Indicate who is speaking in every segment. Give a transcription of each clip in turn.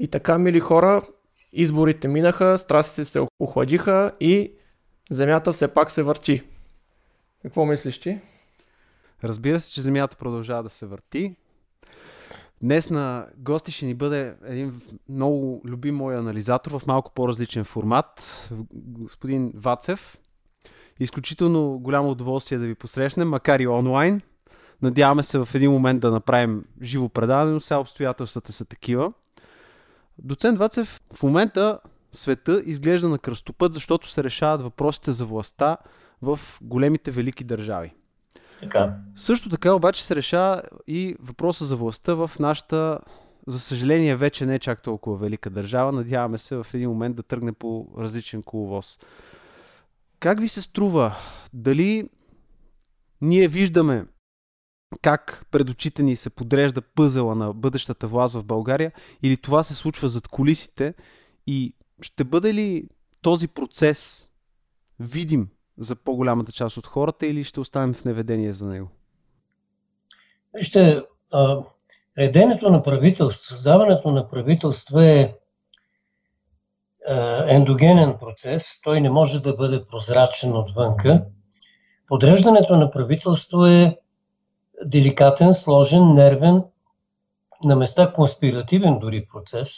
Speaker 1: И така, мили хора, изборите минаха, страстите се охладиха и Земята все пак се върти. Какво мислиш ти?
Speaker 2: Разбира се, че Земята продължава да се върти. Днес на гости ще ни бъде един много любим мой анализатор в малко по-различен формат. Господин Вацев. Изключително голямо удоволствие да ви посрещнем, макар и онлайн. Надяваме се в един момент да направим живо предаване, но сега обстоятелствата са такива. Доцент Вацев, в момента света изглежда на кръстопът, защото се решават въпросите за властта в големите велики държави.
Speaker 3: Така.
Speaker 2: Също така обаче се решава и въпроса за властта в нашата, за съжаление, вече не чак толкова велика държава. Надяваме се в един момент да тръгне по различен коловоз. Как ви се струва? Дали ние виждаме как пред очите ни се подрежда пъзела на бъдещата власт в България или това се случва зад колисите и ще бъде ли този процес видим за по-голямата част от хората или ще оставим в неведение за него?
Speaker 3: Вижте, реденето на правителство, създаването на правителство е ендогенен процес. Той не може да бъде прозрачен отвънка. Подреждането на правителство е деликатен, сложен, нервен, на места конспиративен дори процес.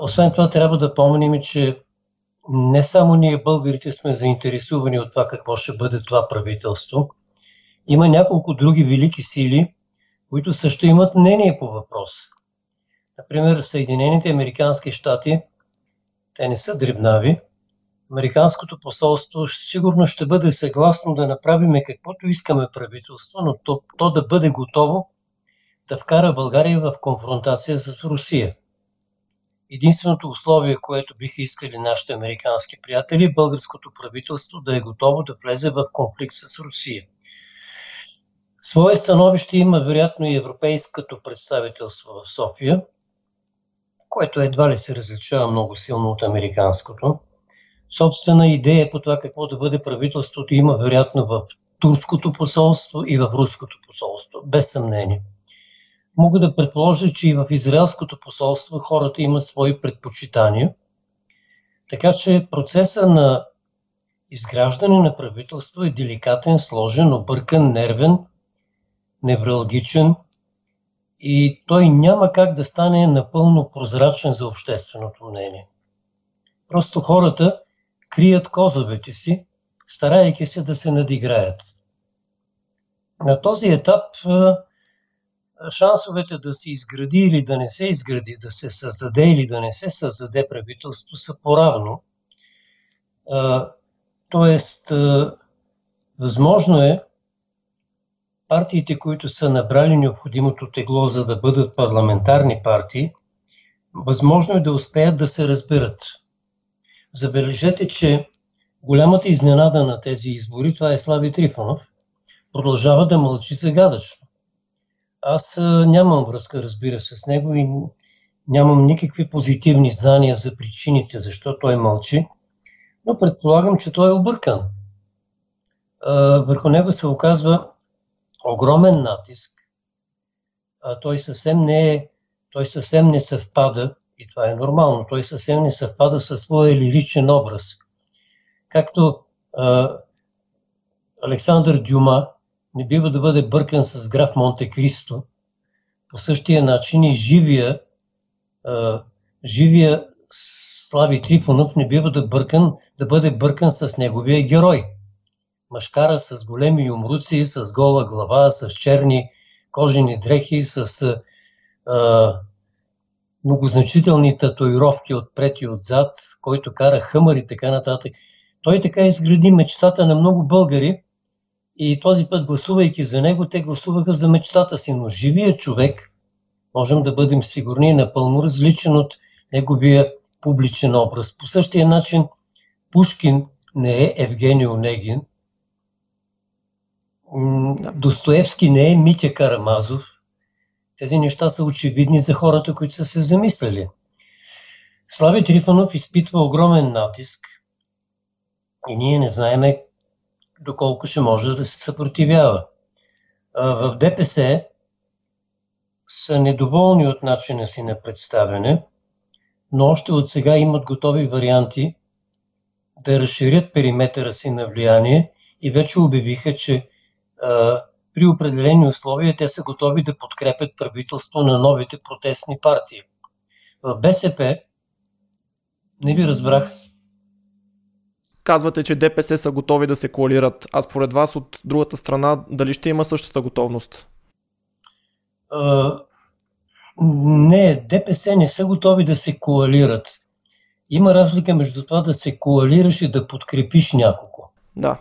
Speaker 3: Освен това, трябва да помним, че не само ние, българите, сме заинтересувани от това какво ще бъде това правителство. Има няколко други велики сили, които също имат мнение по въпрос. Например, Съединените Американски щати, те не са дребнави. Американското посолство сигурно ще бъде съгласно да направиме каквото искаме правителство, но то, то да бъде готово да вкара България в конфронтация с Русия. Единственото условие, което биха искали нашите американски приятели, българското правителство да е готово да влезе в конфликт с Русия. Свое становище има вероятно и европейското представителство в София, което едва ли се различава много силно от американското. Собствена идея по това какво да бъде правителството има вероятно в турското посолство и в руското посолство, без съмнение мога да предположа, че и в израелското посолство хората имат свои предпочитания. Така че процеса на изграждане на правителство е деликатен, сложен, объркан, нервен, невралгичен и той няма как да стане напълно прозрачен за общественото мнение. Просто хората крият козовете си, старайки се да се надиграят. На този етап шансовете да се изгради или да не се изгради, да се създаде или да не се създаде правителство са поравно. Тоест, възможно е партиите, които са набрали необходимото тегло, за да бъдат парламентарни партии, възможно е да успеят да се разберат. Забележете, че голямата изненада на тези избори, това е Слави Трифонов, продължава да мълчи загадъчно. Аз нямам връзка, разбира се, с него и нямам никакви позитивни знания за причините, защо той мълчи, но предполагам, че той е объркан. Върху него се оказва огромен натиск. Той съвсем не е, той съвсем не съвпада, и това е нормално, той съвсем не съвпада със своя лиричен образ. Както Александър Дюма, не бива да бъде бъркан с граф Монте Кристо. По същия начин и живия, а, живия Слави Трифонов не бива да, бъркан, да бъде бъркан с неговия герой. Машкара с големи юмруци, с гола глава, с черни кожени дрехи, с а, многозначителни татуировки отпред и отзад, който кара хъмър и така нататък. Той така изгради мечтата на много българи, и този път, гласувайки за него, те гласуваха за мечтата си. Но живия човек, можем да бъдем сигурни, е напълно различен от неговия публичен образ. По същия начин Пушкин не е Евгений Онегин, Достоевски не е Митя Карамазов. Тези неща са очевидни за хората, които са се замисляли. Слави Трифонов изпитва огромен натиск и ние не знаеме доколко ще може да се съпротивява. В ДПС са недоволни от начина си на представяне. но още от сега имат готови варианти да разширят периметъра си на влияние и вече обявиха, че при определени условия те са готови да подкрепят правителство на новите протестни партии. В БСП не ви разбрах.
Speaker 1: Казвате, че ДПС са готови да се коалират, а според вас от другата страна дали ще има същата готовност?
Speaker 3: А, не, ДПС не са готови да се коалират. Има разлика между това да се коалираш и да подкрепиш някого.
Speaker 1: Да.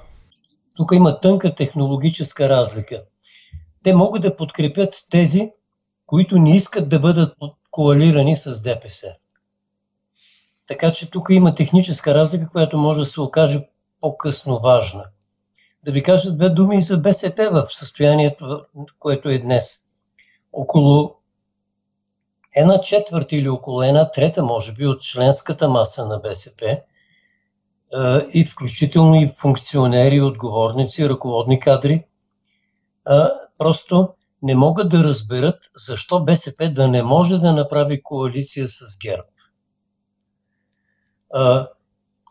Speaker 3: Тук има тънка технологическа разлика. Те могат да подкрепят тези, които не искат да бъдат коалирани с ДПС. Така че тук има техническа разлика, която може да се окаже по-късно важна. Да ви кажа две думи за БСП в състоянието, което е днес. Около една четвърта или около една трета, може би, от членската маса на БСП и включително и функционери, отговорници, ръководни кадри, просто не могат да разберат защо БСП да не може да направи коалиция с ГЕРБ.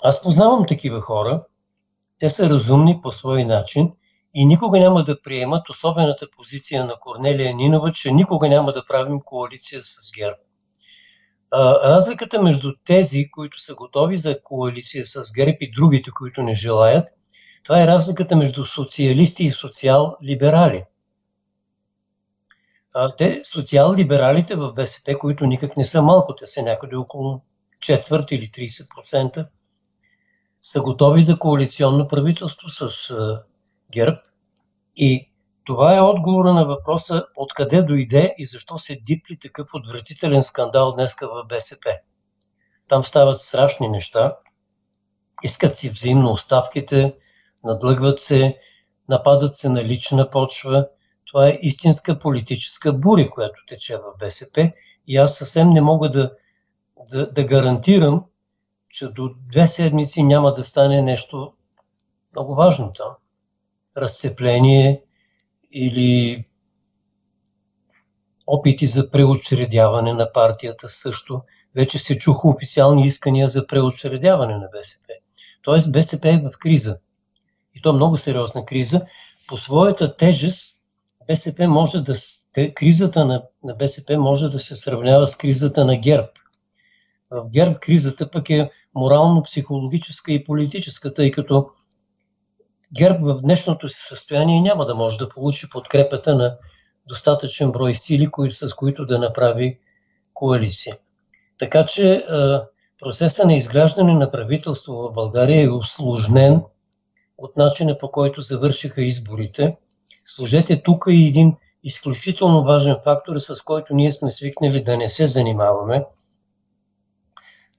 Speaker 3: Аз познавам такива хора, те са разумни по свой начин и никога няма да приемат особената позиция на Корнелия Нинова, че никога няма да правим коалиция с ГЕРБ. Разликата между тези, които са готови за коалиция с ГЕРБ и другите, които не желаят, това е разликата между социалисти и социал-либерали. Те, социал-либералите в БСП, които никак не са малко, те са някъде около четвърт или 30%, са готови за коалиционно правителство с ГЕРБ. И това е отговора на въпроса откъде дойде и защо се дипли такъв отвратителен скандал днеска в БСП. Там стават страшни неща. Искат си взаимно оставките, надлъгват се, нападат се на лична почва. Това е истинска политическа буря, която тече в БСП. И аз съвсем не мога да, да, да гарантирам, че до две седмици няма да стане нещо много важно там. Разцепление или опити за преучредяване на партията също. Вече се чуха официални искания за преучредяване на БСП. Тоест БСП е в криза. И то е много сериозна криза. По своята тежест БСП може да, кризата на, на БСП може да се сравнява с кризата на ГЕРБ. В ГЕРБ кризата пък е морално-психологическа и политическа, тъй като ГЕРБ в днешното си състояние няма да може да получи подкрепата на достатъчен брой сили, с които да направи коалиция. Така че процесът на изграждане на правителство в България е усложнен от начина по който завършиха изборите. Сложете тук и един изключително важен фактор, с който ние сме свикнали да не се занимаваме.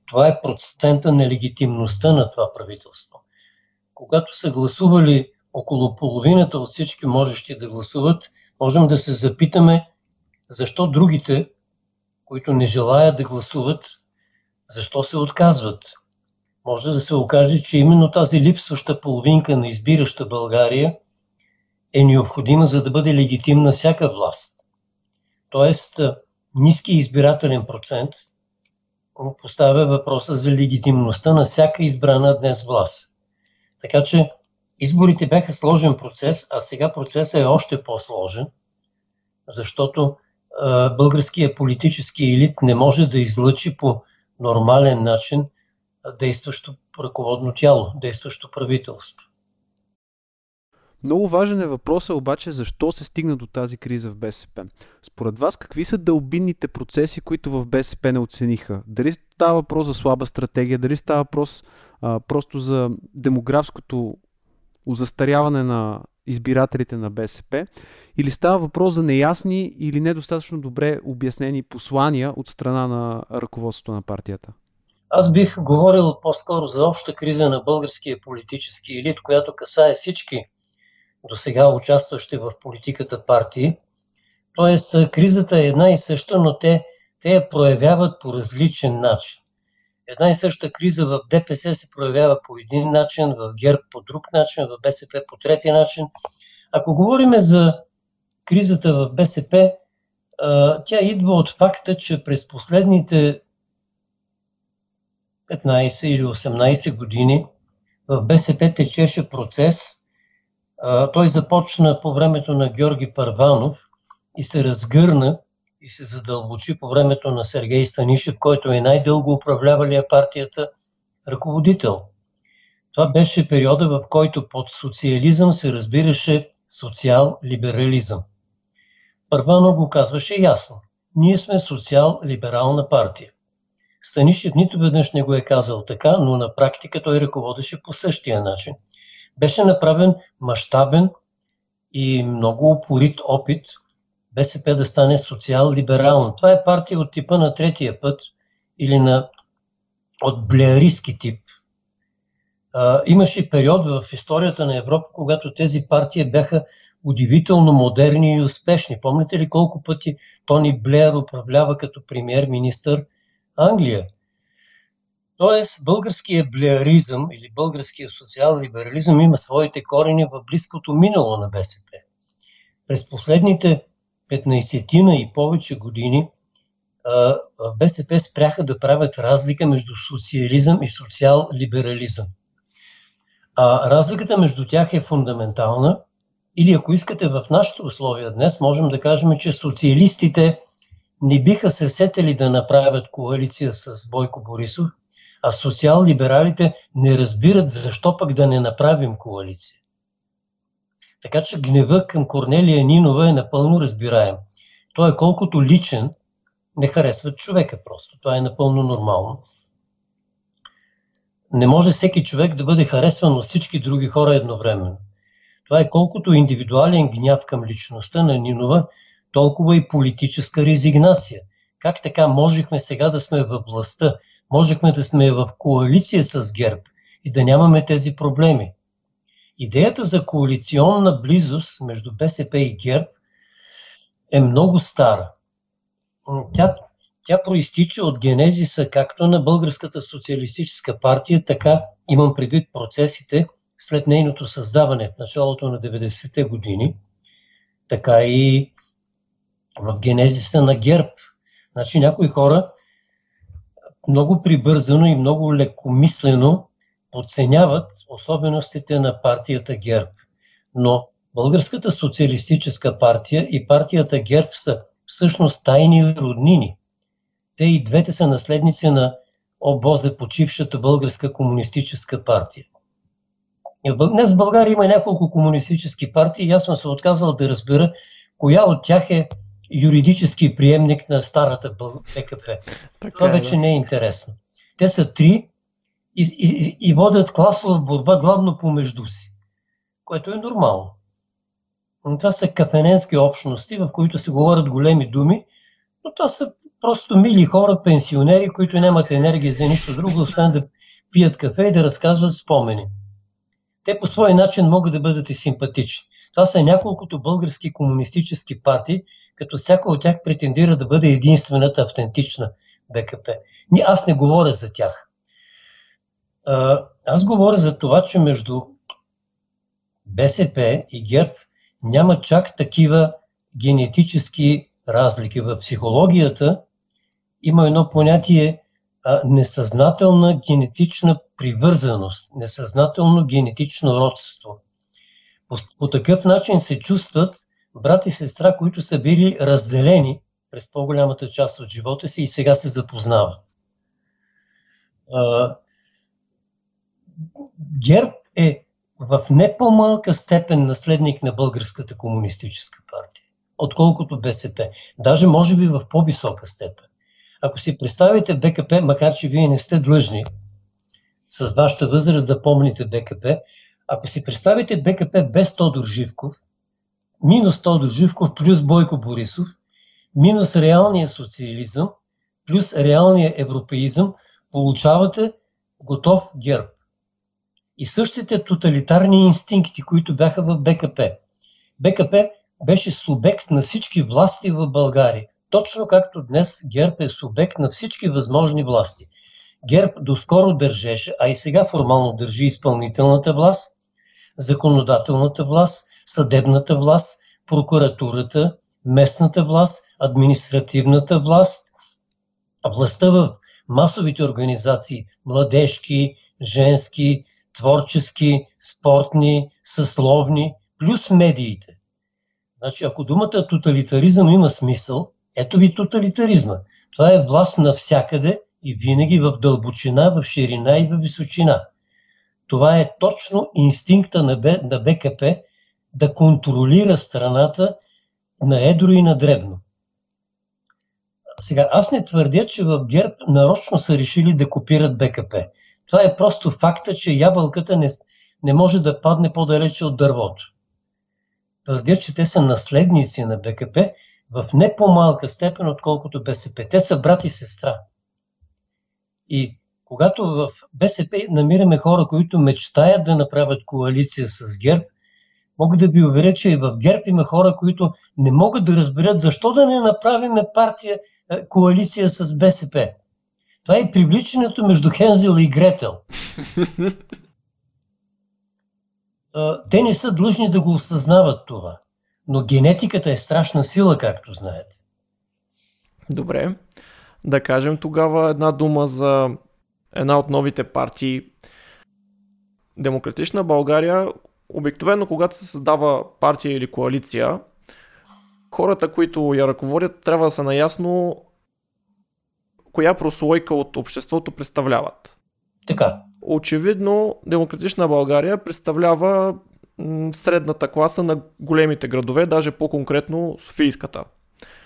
Speaker 3: Това е процента на легитимността на това правителство. Когато са гласували около половината от всички можещи да гласуват, можем да се запитаме защо другите, които не желаят да гласуват, защо се отказват. Може да се окаже, че именно тази липсваща половинка на избираща България е необходима, за да бъде легитимна всяка власт. Тоест, ниски избирателен процент поставя въпроса за легитимността на всяка избрана днес власт. Така че изборите бяха сложен процес, а сега процесът е още по-сложен, защото българският политически елит не може да излъчи по нормален начин действащо ръководно тяло, действащо правителство.
Speaker 2: Много важен е въпросът обаче защо се стигна до тази криза в БСП. Според вас какви са дълбинните процеси, които в БСП не оцениха? Дали става въпрос за слаба стратегия, дали става въпрос а, просто за демографското застаряване на избирателите на БСП или става въпрос за неясни или недостатъчно добре обяснени послания от страна на ръководството на партията?
Speaker 3: Аз бих говорил по-скоро за обща криза на българския политически елит, която касае всички до сега участващи в политиката партии. Тоест, кризата е една и съща, но те, те я проявяват по различен начин. Една и съща криза в ДПС се проявява по един начин, в ГЕРБ по друг начин, в БСП по трети начин. Ако говорим за кризата в БСП, тя идва от факта, че през последните 15 или 18 години в БСП течеше процес. Той започна по времето на Георги Парванов и се разгърна и се задълбочи по времето на Сергей Станишев, който е най-дълго управлявалия партията ръководител. Това беше периода, в който под социализъм се разбираше социал-либерализъм. Първано го казваше ясно. Ние сме социал-либерална партия. Станишев нито веднъж не го е казал така, но на практика той ръководеше по същия начин. Беше направен мащабен и много упорит опит БСП да стане социал-либерална. Това е партия от типа на третия път или на от блеаристски тип. А, имаше период в историята на Европа, когато тези партии бяха удивително модерни и успешни. Помните ли колко пъти Тони Блеер управлява като премьер-министър Англия? Тоест, българския блеаризъм или българския социал-либерализъм има своите корени в близкото минало на БСП. През последните 15-тина и повече години БСП спряха да правят разлика между социализъм и социал-либерализъм. А разликата между тях е фундаментална или ако искате в нашите условия днес, можем да кажем, че социалистите не биха се сетели да направят коалиция с Бойко Борисов, а социал-либералите не разбират защо пък да не направим коалиция. Така че гнева към Корнелия Нинова е напълно разбираем. Той е колкото личен, не харесва човека просто. Това е напълно нормално. Не може всеки човек да бъде харесван от всички други хора едновременно. Това е колкото индивидуален гняв към личността на Нинова, толкова и политическа резигнация. Как така можехме сега да сме във властта, можехме да сме в коалиция с ГЕРБ и да нямаме тези проблеми? Идеята за коалиционна близост между БСП и ГЕРБ е много стара. Тя, тя проистича от генезиса както на Българската социалистическа партия, така имам предвид процесите след нейното създаване в началото на 90-те години, така и в генезиса на ГЕРБ. Значи някои хора много прибързано и много лекомислено подценяват особеностите на партията ГЕРБ. Но Българската социалистическа партия и партията ГЕРБ са всъщност тайни роднини. Те и двете са наследници на обоза почившата Българска комунистическа партия. Днес в България има няколко комунистически партии и аз съм се отказал да разбера коя от тях е юридически приемник на старата БКП. Това е, вече не е интересно. Те са три и, и, и водят класова борба главно помежду си, което е нормално. Това са кафененски общности, в които се говорят големи думи, но това са просто мили хора, пенсионери, които нямат енергия за нищо друго, освен да пият кафе и да разказват спомени. Те по свой начин могат да бъдат и симпатични. Това са няколкото български комунистически партии, като всяка от тях претендира да бъде единствената автентична БКП. Аз не говоря за тях. Аз говоря за това, че между БСП и ГЕРБ няма чак такива генетически разлики. В психологията има едно понятие а, несъзнателна генетична привързаност, несъзнателно генетично родство. По, по такъв начин се чувстват брат и сестра, които са били разделени през по-голямата част от живота си и сега се запознават. А, ГЕРБ е в не по-малка степен наследник на Българската комунистическа партия, отколкото БСП. Даже може би в по-висока степен. Ако си представите БКП, макар че вие не сте длъжни с вашата възраст да помните БКП, ако си представите БКП без Тодор Живков, минус Тодор Живков плюс Бойко Борисов, минус реалния социализъм, плюс реалния европеизъм, получавате готов герб и същите тоталитарни инстинкти, които бяха в БКП. БКП беше субект на всички власти в България, точно както днес ГЕРБ е субект на всички възможни власти. ГЕРБ доскоро държеше, а и сега формално държи изпълнителната власт, законодателната власт, съдебната власт, прокуратурата, местната власт, административната власт, властта в масовите организации, младежки, женски, творчески, спортни, съсловни, плюс медиите. Значи, ако думата тоталитаризъм има смисъл, ето ви тоталитаризма. Това е власт навсякъде и винаги в дълбочина, в ширина и в височина. Това е точно инстинкта на, Б, на БКП да контролира страната на едро и на дребно. Сега, аз не твърдя, че в ГЕРБ нарочно са решили да копират БКП. Това е просто факта, че ябълката не, не може да падне по-далече от дървото. Твърдя, че те са наследници на БКП в не по-малка степен, отколкото БСП. Те са брат и сестра. И когато в БСП намираме хора, които мечтаят да направят коалиция с ГЕРБ, мога да ви уверя, че и в ГЕРБ има хора, които не могат да разберат защо да не направим партия, е, коалиция с БСП. Това е привличането между Хензел и Гретел. Те не са длъжни да го осъзнават това. Но генетиката е страшна сила, както знаете.
Speaker 1: Добре. Да кажем тогава една дума за една от новите партии. Демократична България, обикновено когато се създава партия или коалиция, хората, които я ръководят, трябва да са наясно коя прослойка от обществото представляват.
Speaker 3: Така.
Speaker 1: Очевидно, Демократична България представлява средната класа на големите градове, даже по-конкретно Софийската.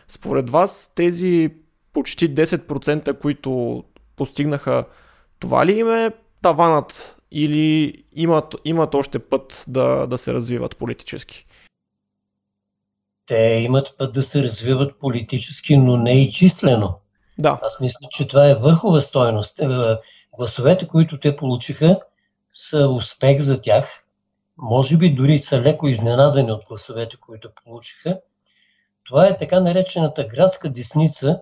Speaker 1: Според вас тези почти 10%, които постигнаха, това ли им е таванът или имат, имат още път да, да се развиват политически?
Speaker 3: Те имат път да се развиват политически, но не и числено.
Speaker 1: Да.
Speaker 3: Аз мисля, че това е върхова стойност. Е, гласовете, които те получиха, са успех за тях. Може би дори са леко изненадани от гласовете, които получиха. Това е така наречената градска десница,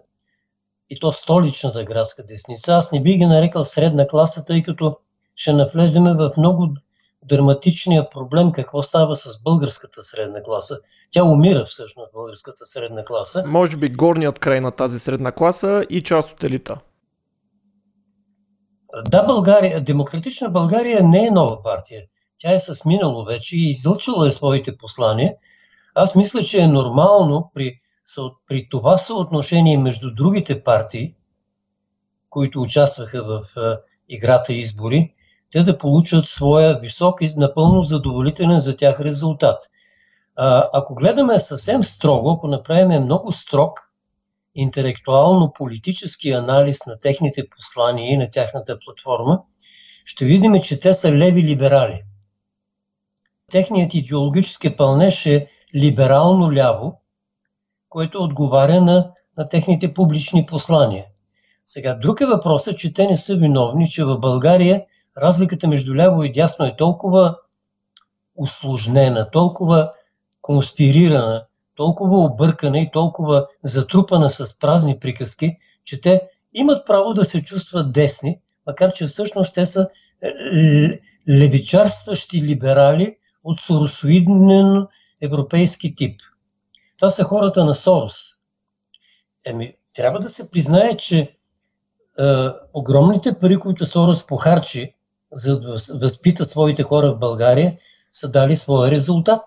Speaker 3: и то столичната градска десница. Аз не би ги нарекал средна класа, тъй като ще навлеземе в много драматичния проблем какво става с българската средна класа. Тя умира всъщност, българската средна класа.
Speaker 1: Може би горният край на тази средна класа и част от елита.
Speaker 3: Да, България, демократична България не е нова партия. Тя е с минало вече и излъчила е своите послания. Аз мисля, че е нормално при, при това съотношение между другите партии, които участваха в играта избори, те да получат своя висок и напълно задоволителен за тях резултат. А, ако гледаме съвсем строго, ако направим много строг интелектуално-политически анализ на техните послания и на тяхната платформа, ще видим, че те са леви либерали. Техният идеологически пълнеж е либерално ляво, което отговаря на, на техните публични послания. Сега, друг е въпросът, че те не са виновни, че в България разликата между ляво и дясно е толкова усложнена, толкова конспирирана, толкова объркана и толкова затрупана с празни приказки, че те имат право да се чувстват десни, макар че всъщност те са е, левичарстващи либерали от соросоиден европейски тип. Това са хората на Сорос. Еми, трябва да се признае, че е, огромните пари, които Сорос похарчи за да възпита своите хора в България, са дали своя резултат.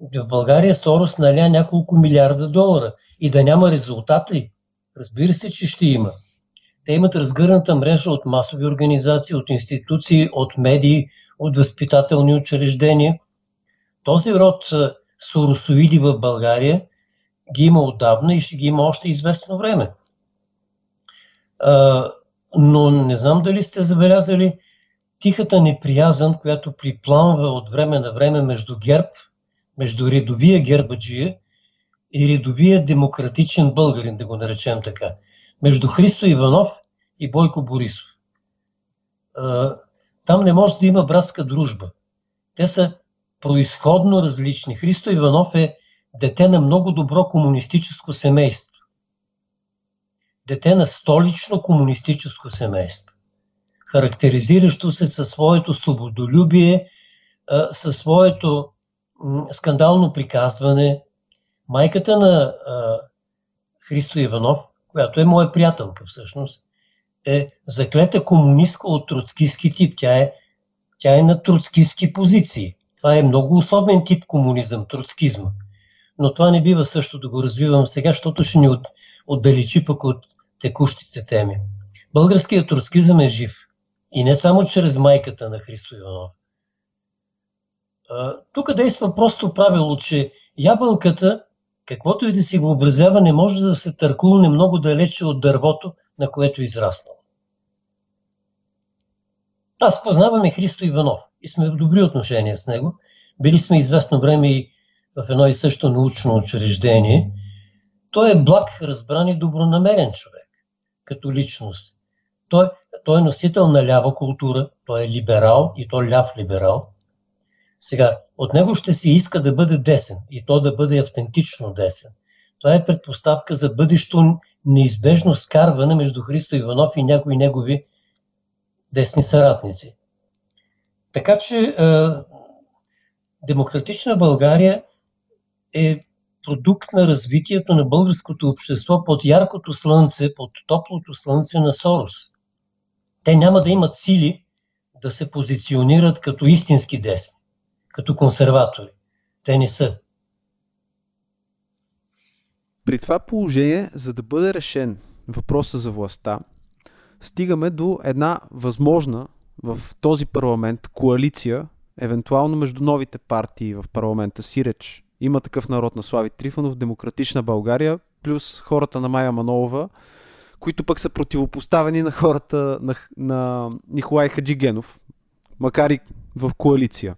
Speaker 3: В България Сорос наля няколко милиарда долара. И да няма резултат ли? Разбира се, че ще има. Те имат разгърната мрежа от масови организации, от институции, от медии, от възпитателни учреждения. Този род соросоиди в България ги има отдавна и ще ги има още известно време. но не знам дали сте забелязали, тихата неприязан, която припламва от време на време между ГЕРБ, между редовия гербаджия и редовия демократичен българин, да го наречем така, между Христо Иванов и Бойко Борисов. Там не може да има братска дружба. Те са произходно различни. Христо Иванов е дете на много добро комунистическо семейство. Дете на столично комунистическо семейство характеризиращо се със своето свободолюбие, със своето скандално приказване. Майката на Христо Иванов, която е моя приятелка всъщност, е заклета комунистка от троцкистски тип. Тя е, тя е на троцкистски позиции. Това е много особен тип комунизъм, троцкизма. Но това не бива също да го развивам сега, защото ще ни от, отдалечи пък от текущите теми. Българският троцкизъм е жив. И не само чрез майката на Христо Иванов. Тук действа просто правило, че ябълката, каквото и да си го образява, не може да се търкулне много далече от дървото, на което е израснал. Аз познавам и Христо Иванов и сме в добри отношения с него. Били сме известно време и в едно и също научно учреждение. Той е благ, разбран и добронамерен човек, като личност. Той, той е носител на лява култура, той е либерал и то ляв либерал. Сега, от него ще се иска да бъде десен и то да бъде автентично десен. Това е предпоставка за бъдещо неизбежно скарване между Христо Иванов и някои негови десни съратници. Така че е, демократична България е продукт на развитието на българското общество под яркото слънце, под топлото слънце на Сорос. Те няма да имат сили да се позиционират като истински десни, като консерватори. Те не са.
Speaker 2: При това положение, за да бъде решен въпроса за властта, стигаме до една възможна в този парламент коалиция, евентуално между новите партии в парламента Сиреч, има такъв народ на Слави Трифонов, Демократична България, плюс хората на Майя Манолова, които пък са противопоставени на хората на, на Николай Хаджигенов, макар и в коалиция.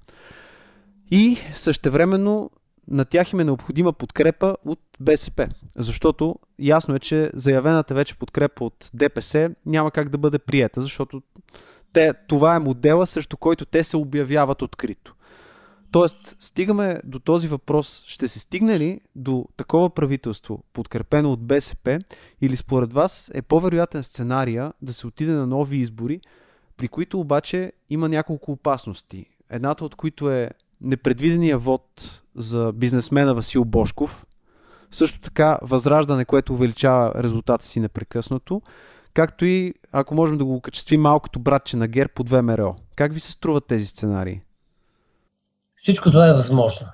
Speaker 2: И същевременно на тях им е необходима подкрепа от БСП. Защото ясно е, че заявената вече подкрепа от ДПС няма как да бъде приета, защото те, това е модела, срещу който те се обявяват открито. Тоест, стигаме до този въпрос, ще се стигне ли до такова правителство, подкрепено от БСП, или според вас е по-вероятен сценария да се отиде на нови избори, при които обаче има няколко опасности. Едната от които е непредвидения вод за бизнесмена Васил Бошков, също така възраждане, което увеличава резултата си непрекъснато, както и, ако можем да го окачествим малкото братче на Гер по ВМРО. Как ви се струват тези сценарии?
Speaker 3: Всичко това е възможно.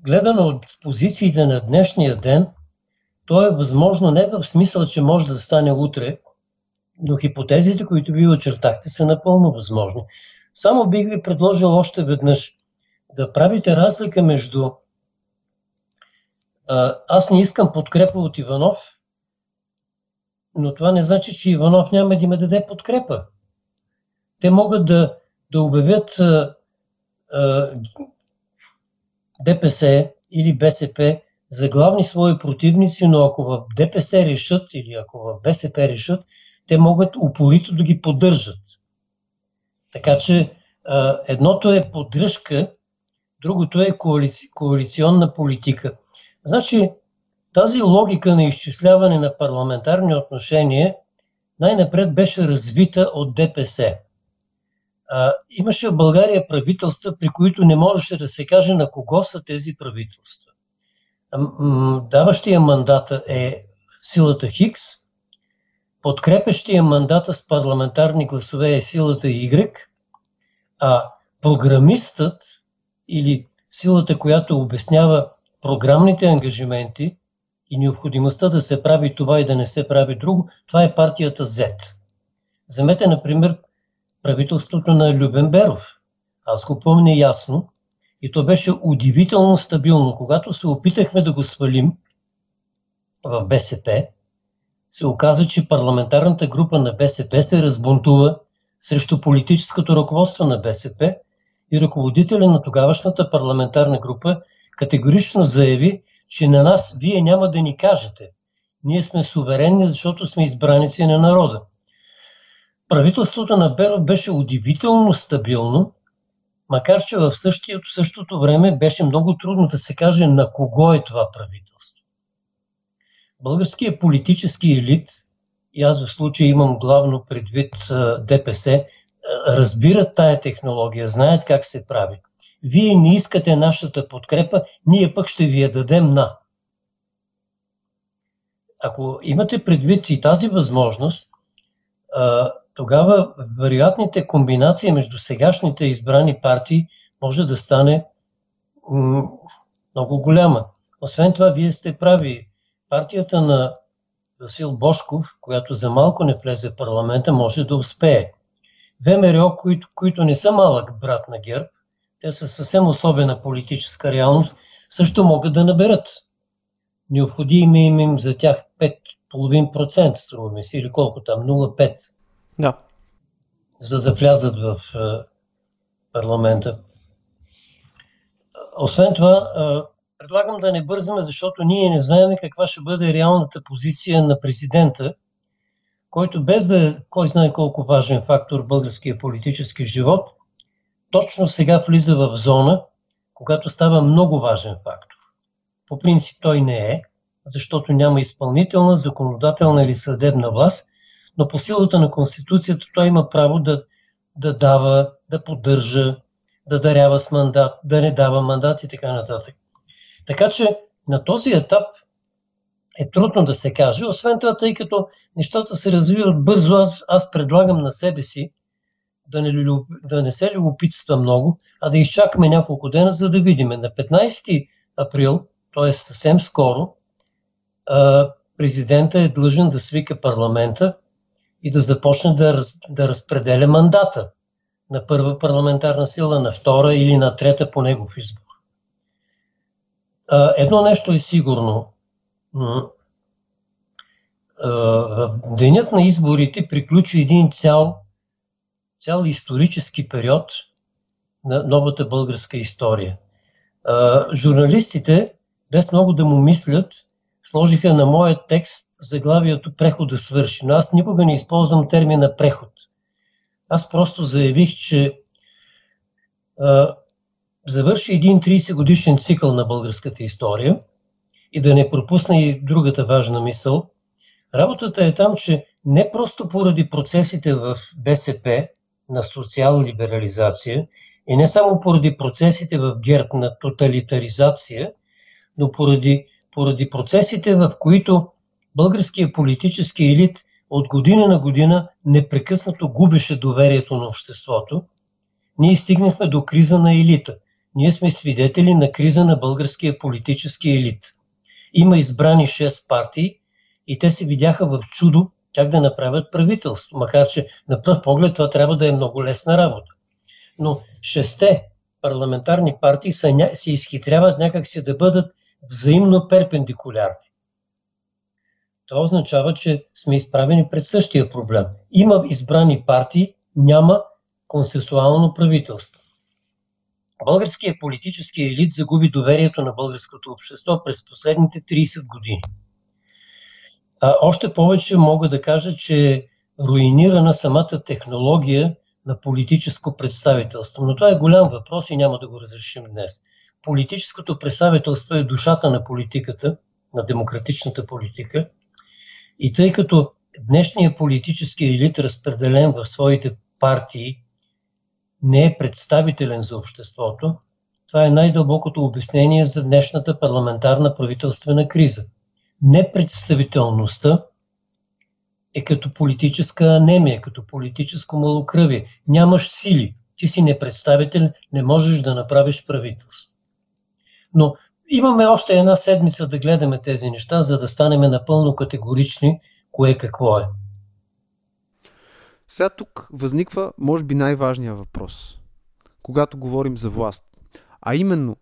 Speaker 3: Гледано от позициите на днешния ден, то е възможно не в смисъл, че може да стане утре, но хипотезите, които ви очертахте, са напълно възможни. Само бих ви предложил още веднъж да правите разлика между аз не искам подкрепа от Иванов, но това не значи, че Иванов няма да ме даде подкрепа. Те могат да, да обявят ДПС или БСП за главни свои противници, но ако в ДПС решат или ако в БСП решат, те могат упорито да ги поддържат. Така че едното е поддръжка, другото е коалици, коалиционна политика. Значи, тази логика на изчисляване на парламентарни отношения най-напред беше развита от ДПС. А, имаше в България правителства, при които не можеше да се каже на кого са тези правителства. Даващия мандата е силата Хикс, подкрепещия мандата с парламентарни гласове е силата Y, а програмистът или силата, която обяснява програмните ангажименти и необходимостта да се прави това и да не се прави друго, това е партията Z. Замете, например, правителството на Любен Беров. Аз го помня ясно и то беше удивително стабилно. Когато се опитахме да го свалим в БСП, се оказа, че парламентарната група на БСП се разбунтува срещу политическото ръководство на БСП и ръководителя на тогавашната парламентарна група категорично заяви, че на нас вие няма да ни кажете. Ние сме суверенни, защото сме избраници на народа. Правителството на Беров беше удивително стабилно, макар че в същото, същото време беше много трудно да се каже на кого е това правителство. Българският политически елит – и аз в случая имам главно предвид ДПС, разбират тая технология, знаят как се прави. Вие не искате нашата подкрепа, ние пък ще ви я дадем на. ако имате предвид и тази възможност, тогава вероятните комбинации между сегашните избрани партии може да стане много голяма. Освен това, вие сте прави. Партията на Васил Бошков, която за малко не влезе в парламента, може да успее. ВМРО, които, които не са малък брат на ГЕРБ, те са съвсем особена политическа реалност, също могат да наберат. Необходими им, за тях 5,5% струва ми се, или колко там, 0,5%.
Speaker 1: Да.
Speaker 3: За да влязат в е, парламента. Освен това, е, предлагам да не бързаме, защото ние не знаем каква ще бъде реалната позиция на президента, който без да е кой знае колко важен фактор в българския политически живот, точно сега влиза в зона, когато става много важен фактор. По принцип той не е, защото няма изпълнителна, законодателна или съдебна власт, но по силата на Конституцията той има право да, да дава, да поддържа, да дарява с мандат, да не дава мандат и така нататък. Така че на този етап е трудно да се каже. Освен това, тъй като нещата се развиват бързо, аз, аз предлагам на себе си да не, да не се любопитства много, а да изчакаме няколко дена, за да видим. На 15 април, т.е. съвсем скоро, президента е длъжен да свика парламента и да започне да, раз, да разпределя мандата на първа парламентарна сила, на втора или на трета по негов избор. Едно нещо е сигурно. Денят на изборите приключи един цял, цял исторически период на новата българска история. Журналистите, без много да му мислят, сложиха на моят текст заглавието преход да свърши. Но аз никога не използвам термина преход. Аз просто заявих, че а, завърши един 30 годишен цикъл на българската история и да не пропусна и другата важна мисъл. Работата е там, че не просто поради процесите в БСП на социал-либерализация и не само поради процесите в ГЕРБ на тоталитаризация, но поради, поради процесите, в които българският политически елит от година на година непрекъснато губеше доверието на обществото, ние стигнахме до криза на елита. Ние сме свидетели на криза на българския политически елит. Има избрани 6 партии и те се видяха в чудо как да направят правителство, макар че на пръв поглед това трябва да е много лесна работа. Но шесте парламентарни партии се изхитряват някакси да бъдат взаимно перпендикулярни. Това означава, че сме изправени пред същия проблем. Има избрани партии, няма консенсуално правителство. Българският политически елит загуби доверието на българското общество през последните 30 години. А, още повече мога да кажа, че е руинирана самата технология на политическо представителство. Но това е голям въпрос и няма да го разрешим днес. Политическото представителство е душата на политиката, на демократичната политика. И тъй като днешният политически елит, разпределен в своите партии, не е представителен за обществото, това е най-дълбокото обяснение за днешната парламентарна правителствена криза. Непредставителността е като политическа анемия, като политическо малокръвие. Нямаш сили, ти си непредставител, не можеш да направиш правителство. Но имаме още една седмица да гледаме тези неща, за да станем напълно категорични кое какво е.
Speaker 2: Сега тук възниква, може би, най-важният въпрос, когато говорим за власт. А именно,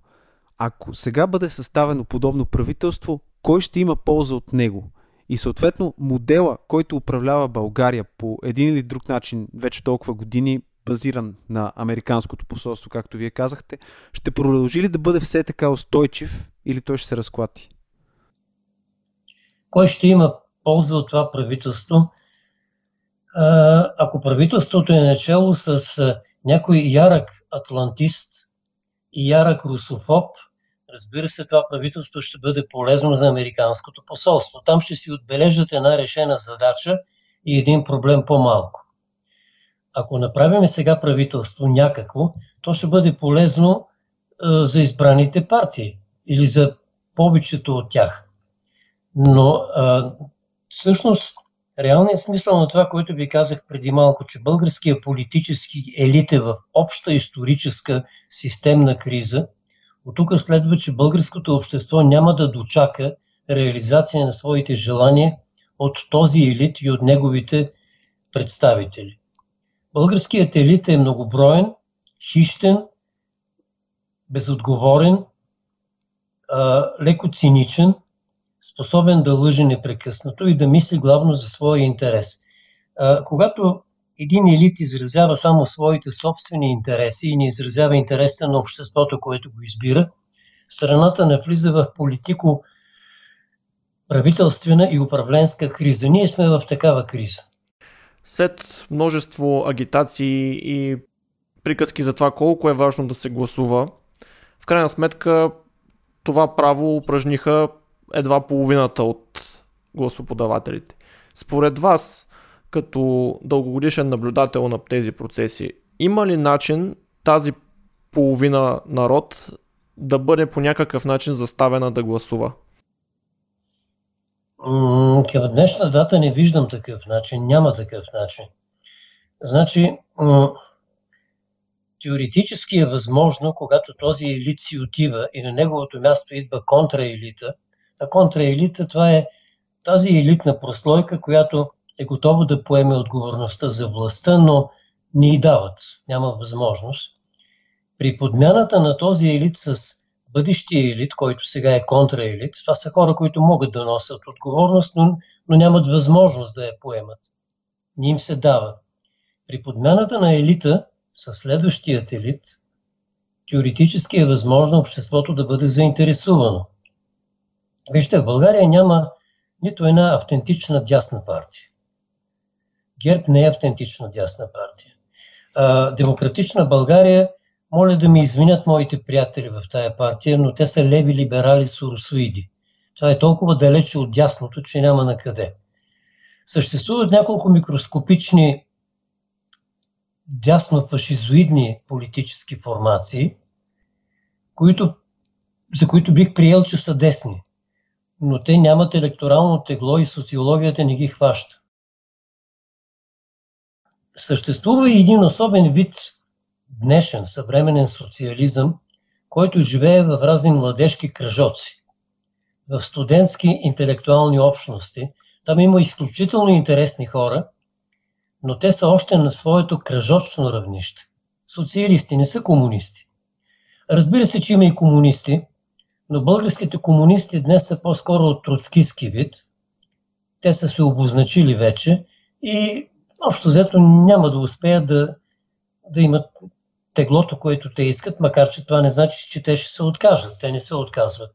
Speaker 2: ако сега бъде съставено подобно правителство, кой ще има полза от него? И съответно модела, който управлява България по един или друг начин вече толкова години, базиран на американското посолство, както вие казахте, ще продължи ли да бъде все така устойчив или той ще се разклати?
Speaker 3: Кой ще има полза от това правителство? Ако правителството е начало с някой ярък атлантист и ярък русофоб, разбира се, това правителство ще бъде полезно за американското посолство. Там ще си отбележат една решена задача и един проблем по-малко. Ако направим сега правителство някакво, то ще бъде полезно е, за избраните партии или за повечето от тях. Но е, всъщност, реалният смисъл на това, което ви казах преди малко, че българския политически елит е в обща историческа системна криза, от тук следва, че българското общество няма да дочака реализация на своите желания от този елит и от неговите представители. Българският елит е многоброен, хищен, безотговорен, леко циничен, способен да лъже непрекъснато и да мисли главно за своя интерес. Когато един елит изразява само своите собствени интереси и не изразява интересите на обществото, което го избира, страната навлиза в политико правителствена и управленска криза. Ние сме в такава криза.
Speaker 1: След множество агитации и приказки за това колко е важно да се гласува, в крайна сметка това право упражниха едва половината от гласоподавателите. Според вас, като дългогодишен наблюдател на тези процеси, има ли начин тази половина народ да бъде по някакъв начин заставена да гласува?
Speaker 3: Към днешна дата не виждам такъв начин, няма такъв начин. Значи, теоретически е възможно, когато този елит си отива и на неговото място идва контраелита, а контраелита това е тази елитна прослойка, която е готова да поеме отговорността за властта, но не й дават, няма възможност. При подмяната на този елит с бъдещия елит, който сега е контраелит, това са хора, които могат да носят отговорност, но, но нямат възможност да я поемат. Не им се дава. При подмяната на елита с следващият елит, теоретически е възможно обществото да бъде заинтересувано. Вижте, в България няма нито една автентична дясна партия. ГЕРБ не е автентична дясна партия. А, демократична България, моля да ми извинят моите приятели в тая партия, но те са леви либерали суросоиди. Това е толкова далече от дясното, че няма на къде. Съществуват няколко микроскопични дясно-фашизоидни политически формации, които, за които бих приел, че са десни. Но те нямат електорално тегло и социологията не ги хваща. Съществува и един особен вид днешен съвременен социализъм, който живее в разни младежки кръжоци, в студентски интелектуални общности. Там има изключително интересни хора, но те са още на своето кръжочно равнище. Социалисти не са комунисти. Разбира се, че има и комунисти, но българските комунисти днес са по-скоро от троцкистски вид. Те са се обозначили вече и общо взето няма да успеят да, да имат теглото, което те искат, макар че това не значи, че те ще се откажат. Те не се отказват.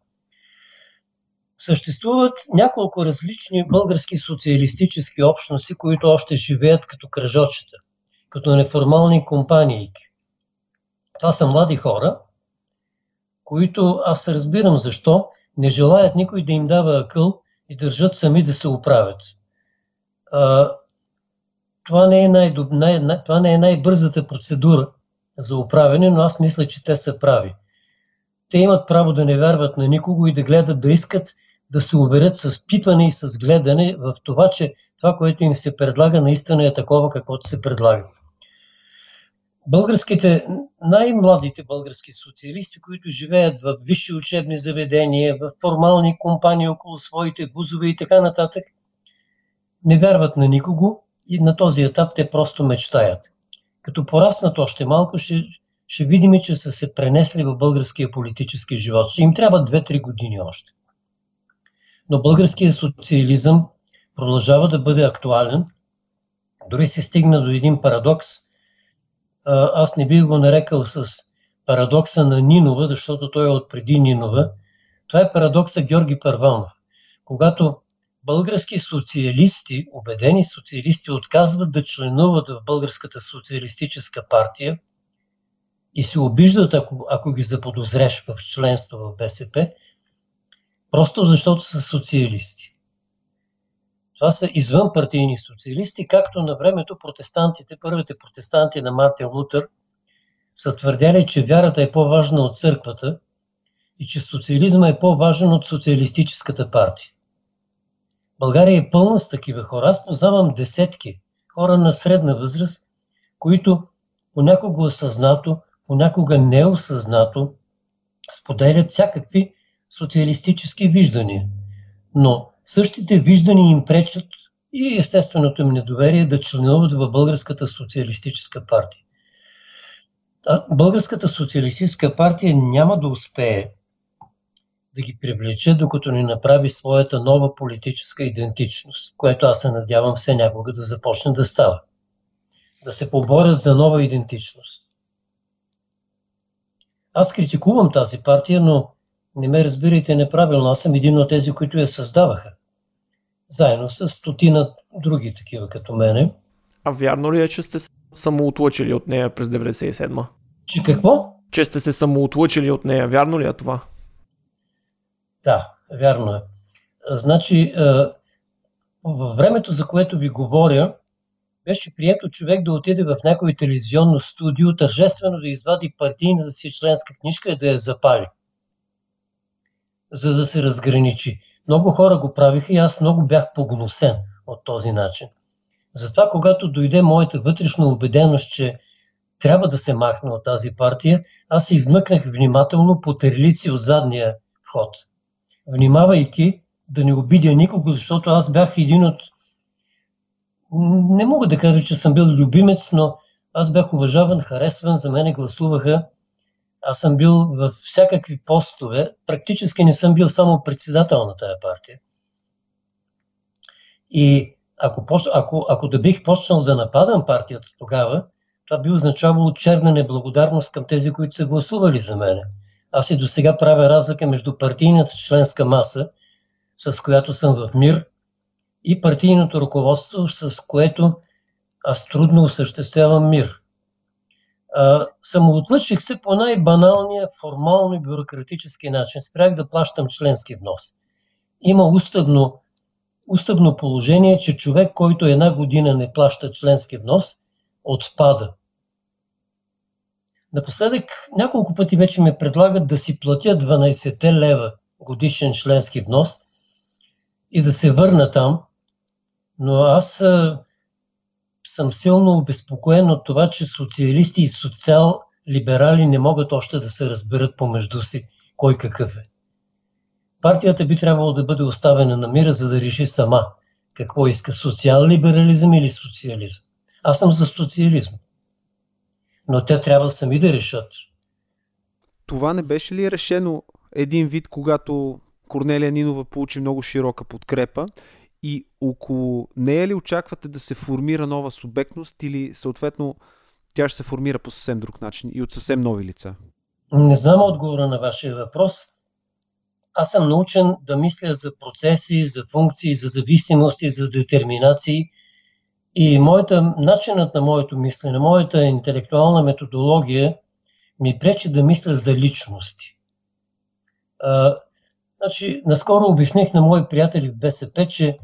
Speaker 3: Съществуват няколко различни български социалистически общности, които още живеят като кръжочета, като неформални компании. Това са млади хора, които аз разбирам защо не желаят никой да им дава акъл и държат сами да се оправят. А, това не е, най- най- това не е най-бързата процедура за оправяне, но аз мисля, че те са прави. Те имат право да не вярват на никого и да гледат да искат да се уверят с пипане и с гледане в това, че това, което им се предлага, наистина е такова, каквото се предлага. Българските, най-младите български социалисти, които живеят в висши учебни заведения, в формални компании около своите вузове и така нататък, не вярват на никого и на този етап те просто мечтаят. Като пораснат още малко, ще, ще видим, че са се пренесли в българския политически живот. Ще им трябва 2-3 години още. Но българският социализъм продължава да бъде актуален. Дори се стигна до един парадокс. Аз не бих го нарекал с парадокса на Нинова, защото той е от преди Нинова. Това е парадокса Георги Първанов. Когато български социалисти, убедени социалисти, отказват да членуват в Българската социалистическа партия и се обиждат, ако, ако ги заподозреш в членство в БСП, просто защото са социалисти. Това са извън партийни социалисти, както на времето протестантите, първите протестанти на Мартин Лутер, са твърдяли, че вярата е по-важна от църквата и че социализма е по-важен от социалистическата партия. България е пълна с такива хора. Аз познавам десетки хора на средна възраст, които понякога осъзнато, понякога неосъзнато споделят всякакви социалистически виждания. Но същите виждания им пречат и естественото им недоверие да членуват в Българската социалистическа партия. Българската социалистическа партия няма да успее да ги привлече, докато не направи своята нова политическа идентичност, което аз се надявам все някога да започне да става. Да се поборят за нова идентичност. Аз критикувам тази партия, но не ме разбирайте неправилно. Аз съм един от тези, които я създаваха. Заедно с стотина други такива като мене.
Speaker 1: А вярно ли е, че сте самоотлъчили от нея през 97-ма?
Speaker 3: Че какво?
Speaker 1: Че сте се самоотлъчили от нея. Вярно ли е това?
Speaker 3: Да, вярно е. Значи, във времето, за което ви говоря, беше прието човек да отиде в някое телевизионно студио, тържествено да извади партийната си членска книжка и да я запали, за да се разграничи. Много хора го правиха и аз много бях погносен от този начин. Затова, когато дойде моята вътрешна убеденост, че трябва да се махне от тази партия, аз се измъкнах внимателно по терлици от задния вход – внимавайки да не обидя никого, защото аз бях един от... Не мога да кажа, че съм бил любимец, но аз бях уважаван, харесван, за мене гласуваха. Аз съм бил в всякакви постове. Практически не съм бил само председател на тая партия. И ако, ако, ако да бих почнал да нападам партията тогава, това би означавало черна неблагодарност към тези, които са гласували за мене. Аз и до сега правя разлика между партийната членска маса, с която съм в мир, и партийното ръководство, с което аз трудно осъществявам мир. самоотлъчих се по най-баналния, формално и бюрократически начин. Спрях да плащам членски внос. Има уставно, уставно положение, че човек, който една година не плаща членски внос, отпада. Напоследък няколко пъти вече ме предлагат да си платя 12 лева годишен членски внос и да се върна там, но аз съм силно обезпокоен от това, че социалисти и социал-либерали не могат още да се разберат помежду си кой какъв е. Партията би трябвало да бъде оставена на мира, за да реши сама какво иска социал-либерализъм или социализъм. Аз съм за социализм но те трябва сами да решат.
Speaker 2: Това не беше ли решено един вид, когато Корнелия Нинова получи много широка подкрепа и около нея ли очаквате да се формира нова субектност или съответно тя ще се формира по съвсем друг начин и от съвсем нови лица?
Speaker 3: Не знам отговора на вашия въпрос. Аз съм научен да мисля за процеси, за функции, за зависимости, за детерминации – и моята, начинът на моето мислене, моята интелектуална методология ми пречи да мисля за личности. А, значи, наскоро обясних на мои приятели в БСП, че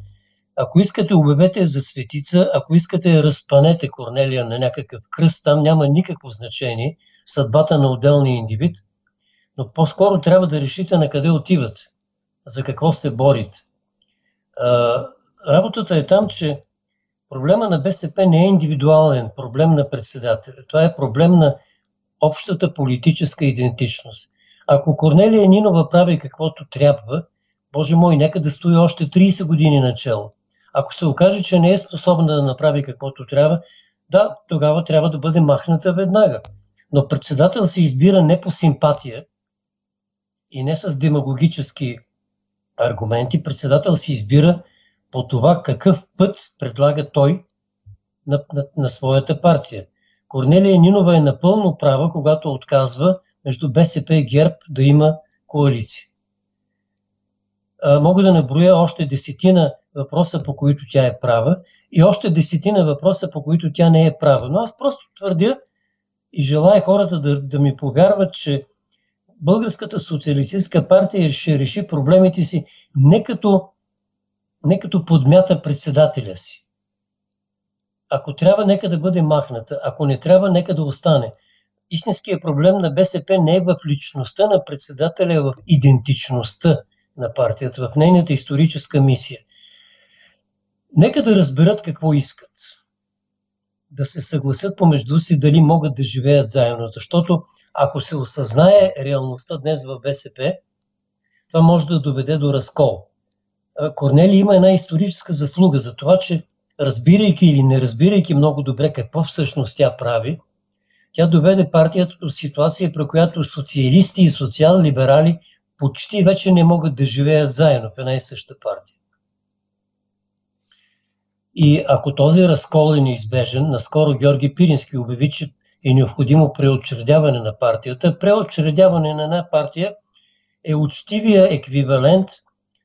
Speaker 3: ако искате обявете за светица, ако искате разпанете Корнелия на някакъв кръст, там няма никакво значение съдбата на отделния индивид, но по-скоро трябва да решите на къде отиват, за какво се борите. А, работата е там, че Проблема на БСП не е индивидуален проблем на председателя. Това е проблем на общата политическа идентичност. Ако Корнелия Нинова прави каквото трябва, Боже мой, нека да стои още 30 години начало. Ако се окаже, че не е способна да направи каквото трябва, да, тогава трябва да бъде махната веднага. Но председател се избира не по симпатия и не с демагогически аргументи. Председател се избира по това какъв път предлага той на, на, на своята партия. Корнелия Нинова е напълно права, когато отказва между БСП и ГЕРБ да има коалиция. А, мога да наброя още десетина въпроса, по които тя е права и още десетина въпроса, по които тя не е права. Но аз просто твърдя и желая хората да, да ми повярват, че Българската социалистическа партия ще реши проблемите си не като не като подмята председателя си. Ако трябва, нека да бъде махната. Ако не трябва, нека да остане. Истинският проблем на БСП не е в личността на председателя, а в идентичността на партията, в нейната историческа мисия. нека да разберат какво искат. Да се съгласят помежду си дали могат да живеят заедно. Защото ако се осъзнае реалността днес в БСП, това може да доведе до разкол. Корнели има една историческа заслуга за това, че разбирайки или не разбирайки много добре какво всъщност тя прави, тя доведе партията до ситуация, при която социалисти и социал-либерали почти вече не могат да живеят заедно в една и съща партия. И ако този разкол е неизбежен, наскоро Георги Пирински обяви, че е необходимо преочредяване на партията. Преочредяване на една партия е учтивия еквивалент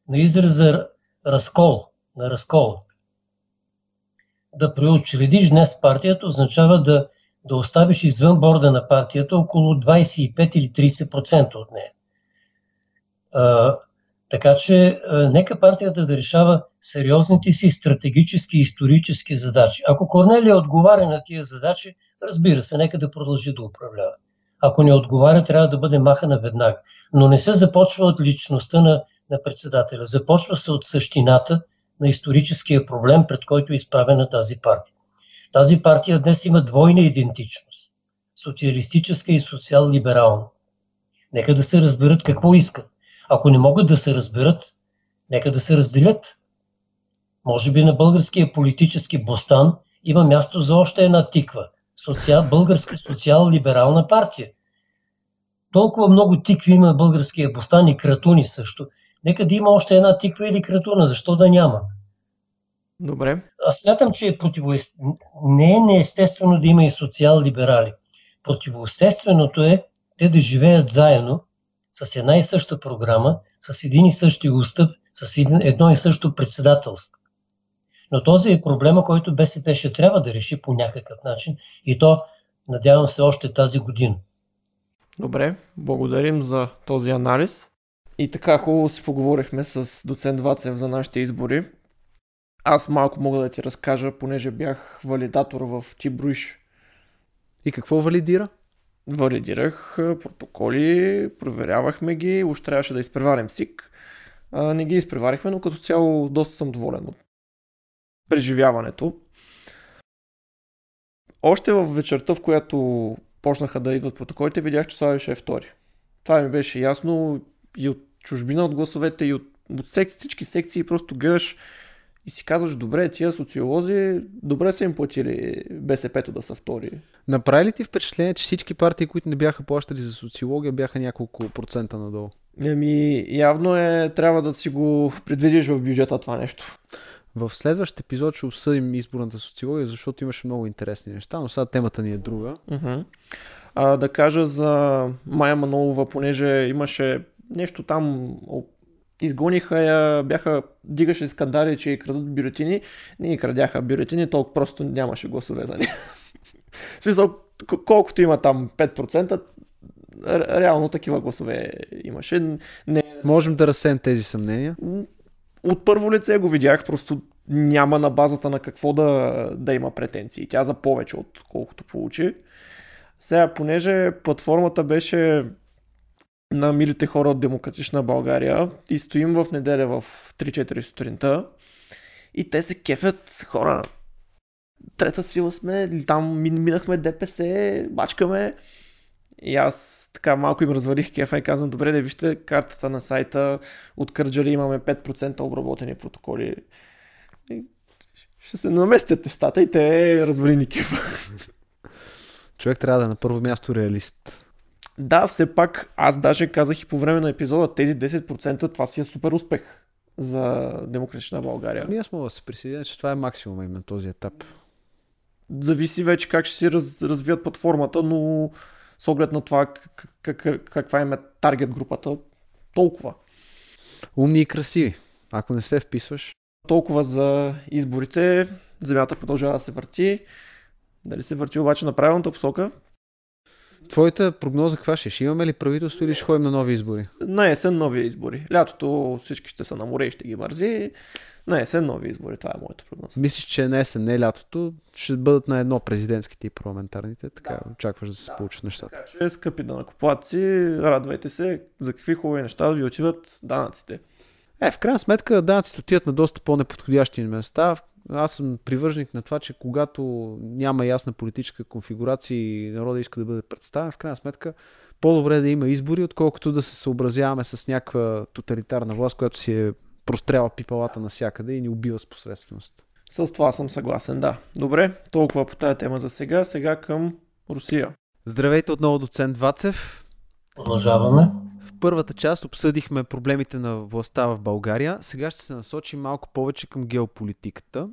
Speaker 3: на израза разкол, на разкол. Да преочредиш днес партията означава да, да оставиш извън борда на партията около 25 или 30% от нея. А, така че а, нека партията да решава сериозните си стратегически и исторически задачи. Ако Корнелия отговаря на тия задачи, разбира се, нека да продължи да управлява. Ако не отговаря, трябва да бъде махана веднага. Но не се започва от личността на, на председателя. Започва се от същината на историческия проблем, пред който е изправена тази партия. Тази партия днес има двойна идентичност социалистическа и социал-либерална. Нека да се разберат какво искат. Ако не могат да се разберат, нека да се разделят. Може би на българския политически бостан има място за още една тиква социал, българска социал-либерална партия. Толкова много тикви има българския бостан и кратуни също. Нека да има още една тиква или кратуна, защо да няма?
Speaker 1: Добре.
Speaker 3: Аз смятам, че е противоест... не е неестествено да има и социал-либерали. Противоестественото е те да живеят заедно с една и съща програма, с един и същи устъп, с едно и също председателство. Но този е проблема, който БСП ще трябва да реши по някакъв начин и то, надявам се, още тази година.
Speaker 1: Добре, благодарим за този анализ. И така хубаво си поговорихме с доцент Вацев за нашите избори. Аз малко мога да ти разкажа, понеже бях валидатор в Тибруиш.
Speaker 2: И какво валидира?
Speaker 1: Валидирах протоколи, проверявахме ги, още трябваше да изпреварим СИК. не ги изпреварихме, но като цяло доста съм доволен от преживяването. Още в вечерта, в която почнаха да идват протоколите, видях, че Слави ще е втори. Това ми беше ясно и от чужбина от гласовете, и от, от сек, всички секции просто гледаш и си казваш, добре, тия социолози, добре са им платили БСП-то да са втори.
Speaker 2: Направи ли ти впечатление, че всички партии, които не бяха плащали за социология, бяха няколко процента надолу?
Speaker 1: Еми, явно е, трябва да си го предвидиш в бюджета това нещо.
Speaker 2: В следващ епизод ще обсъдим изборната социология, защото имаше много интересни неща, но сега темата ни е друга.
Speaker 1: Uh-huh. А, да кажа за Майя Манолова, понеже имаше нещо там, изгониха я, бяха, дигаше скандали, че и крадат бюлетини. Не и крадяха бюлетини, толкова просто нямаше гласове за нея. В смисъл, колкото има там 5%, реално такива гласове имаше.
Speaker 2: Не... Можем да разсеем тези съмнения
Speaker 1: от първо лице го видях, просто няма на базата на какво да, да има претенции. Тя за повече от колкото получи. Сега, понеже платформата беше на милите хора от Демократична България и стоим в неделя в 3-4 сутринта и те се кефят хора. Трета сила сме, там минахме ДПС, бачкаме. И аз така малко им развалих кефа и казвам, добре да вижте картата на сайта, от Кърджали имаме 5% обработени протоколи. И ще се наместят нещата и те развали ни кефа.
Speaker 2: Човек трябва да е на първо място реалист.
Speaker 1: Да, все пак аз даже казах и по време на епизода, тези 10% това си е супер успех за демократична България.
Speaker 2: Ами аз мога да се присъединя, че това е максимум на този етап.
Speaker 1: Зависи вече как ще си раз, развият платформата, но с оглед на това как, как, каква им е таргет групата. Толкова.
Speaker 2: Умни и красиви. Ако не се вписваш.
Speaker 1: Толкова за изборите. Земята продължава да се върти. Дали се върти обаче на правилната посока?
Speaker 2: Твоята прогноза каква ще? Ще имаме ли правителство или ще ходим на нови избори?
Speaker 1: На есен нови избори. Лятото всички ще са на море и ще ги мързи. На есен нови избори. Това е моята прогноза.
Speaker 2: Мислиш, че на есен, не лятото, ще бъдат на едно президентските и парламентарните. Така да. очакваш да се да. получат нещата.
Speaker 1: Така че, скъпи данакоплатци, радвайте се. За какви хубави неща ви отиват данъците.
Speaker 2: Е, в крайна сметка данъците отиват на доста по-неподходящи места. Аз съм привърженик на това, че когато няма ясна политическа конфигурация и народа иска да бъде представен, в крайна сметка по-добре да има избори, отколкото да се съобразяваме с някаква тоталитарна власт, която си е простряла пипалата навсякъде и ни убива с посредственост.
Speaker 1: С това съм съгласен, да. Добре, толкова по тази тема за сега. Сега към Русия.
Speaker 2: Здравейте отново, доцент Вацев.
Speaker 3: Продължаваме.
Speaker 2: Първата част обсъдихме проблемите на властта в България. Сега ще се насочим малко повече към геополитиката.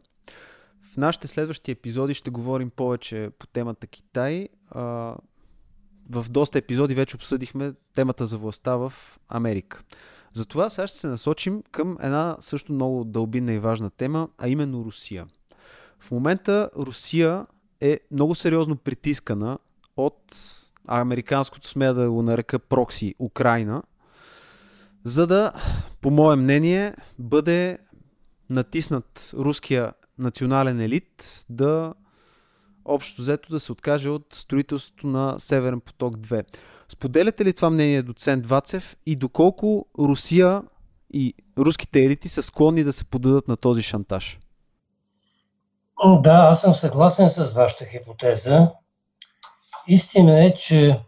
Speaker 2: В нашите следващи епизоди ще говорим повече по темата Китай. В доста епизоди вече обсъдихме темата за властта в Америка. Затова сега ще се насочим към една също много дълбинна и важна тема, а именно Русия. В момента Русия е много сериозно притискана от американското, смея да го нарека прокси, Украина, за да, по мое мнение, бъде натиснат руския национален елит да общо взето да се откаже от строителството на Северен поток 2. Споделяте ли това мнение, доцент Вацев, и доколко Русия и руските елити са склонни да се подадат на този шантаж?
Speaker 3: Да, аз съм съгласен с вашата хипотеза. Истина е, че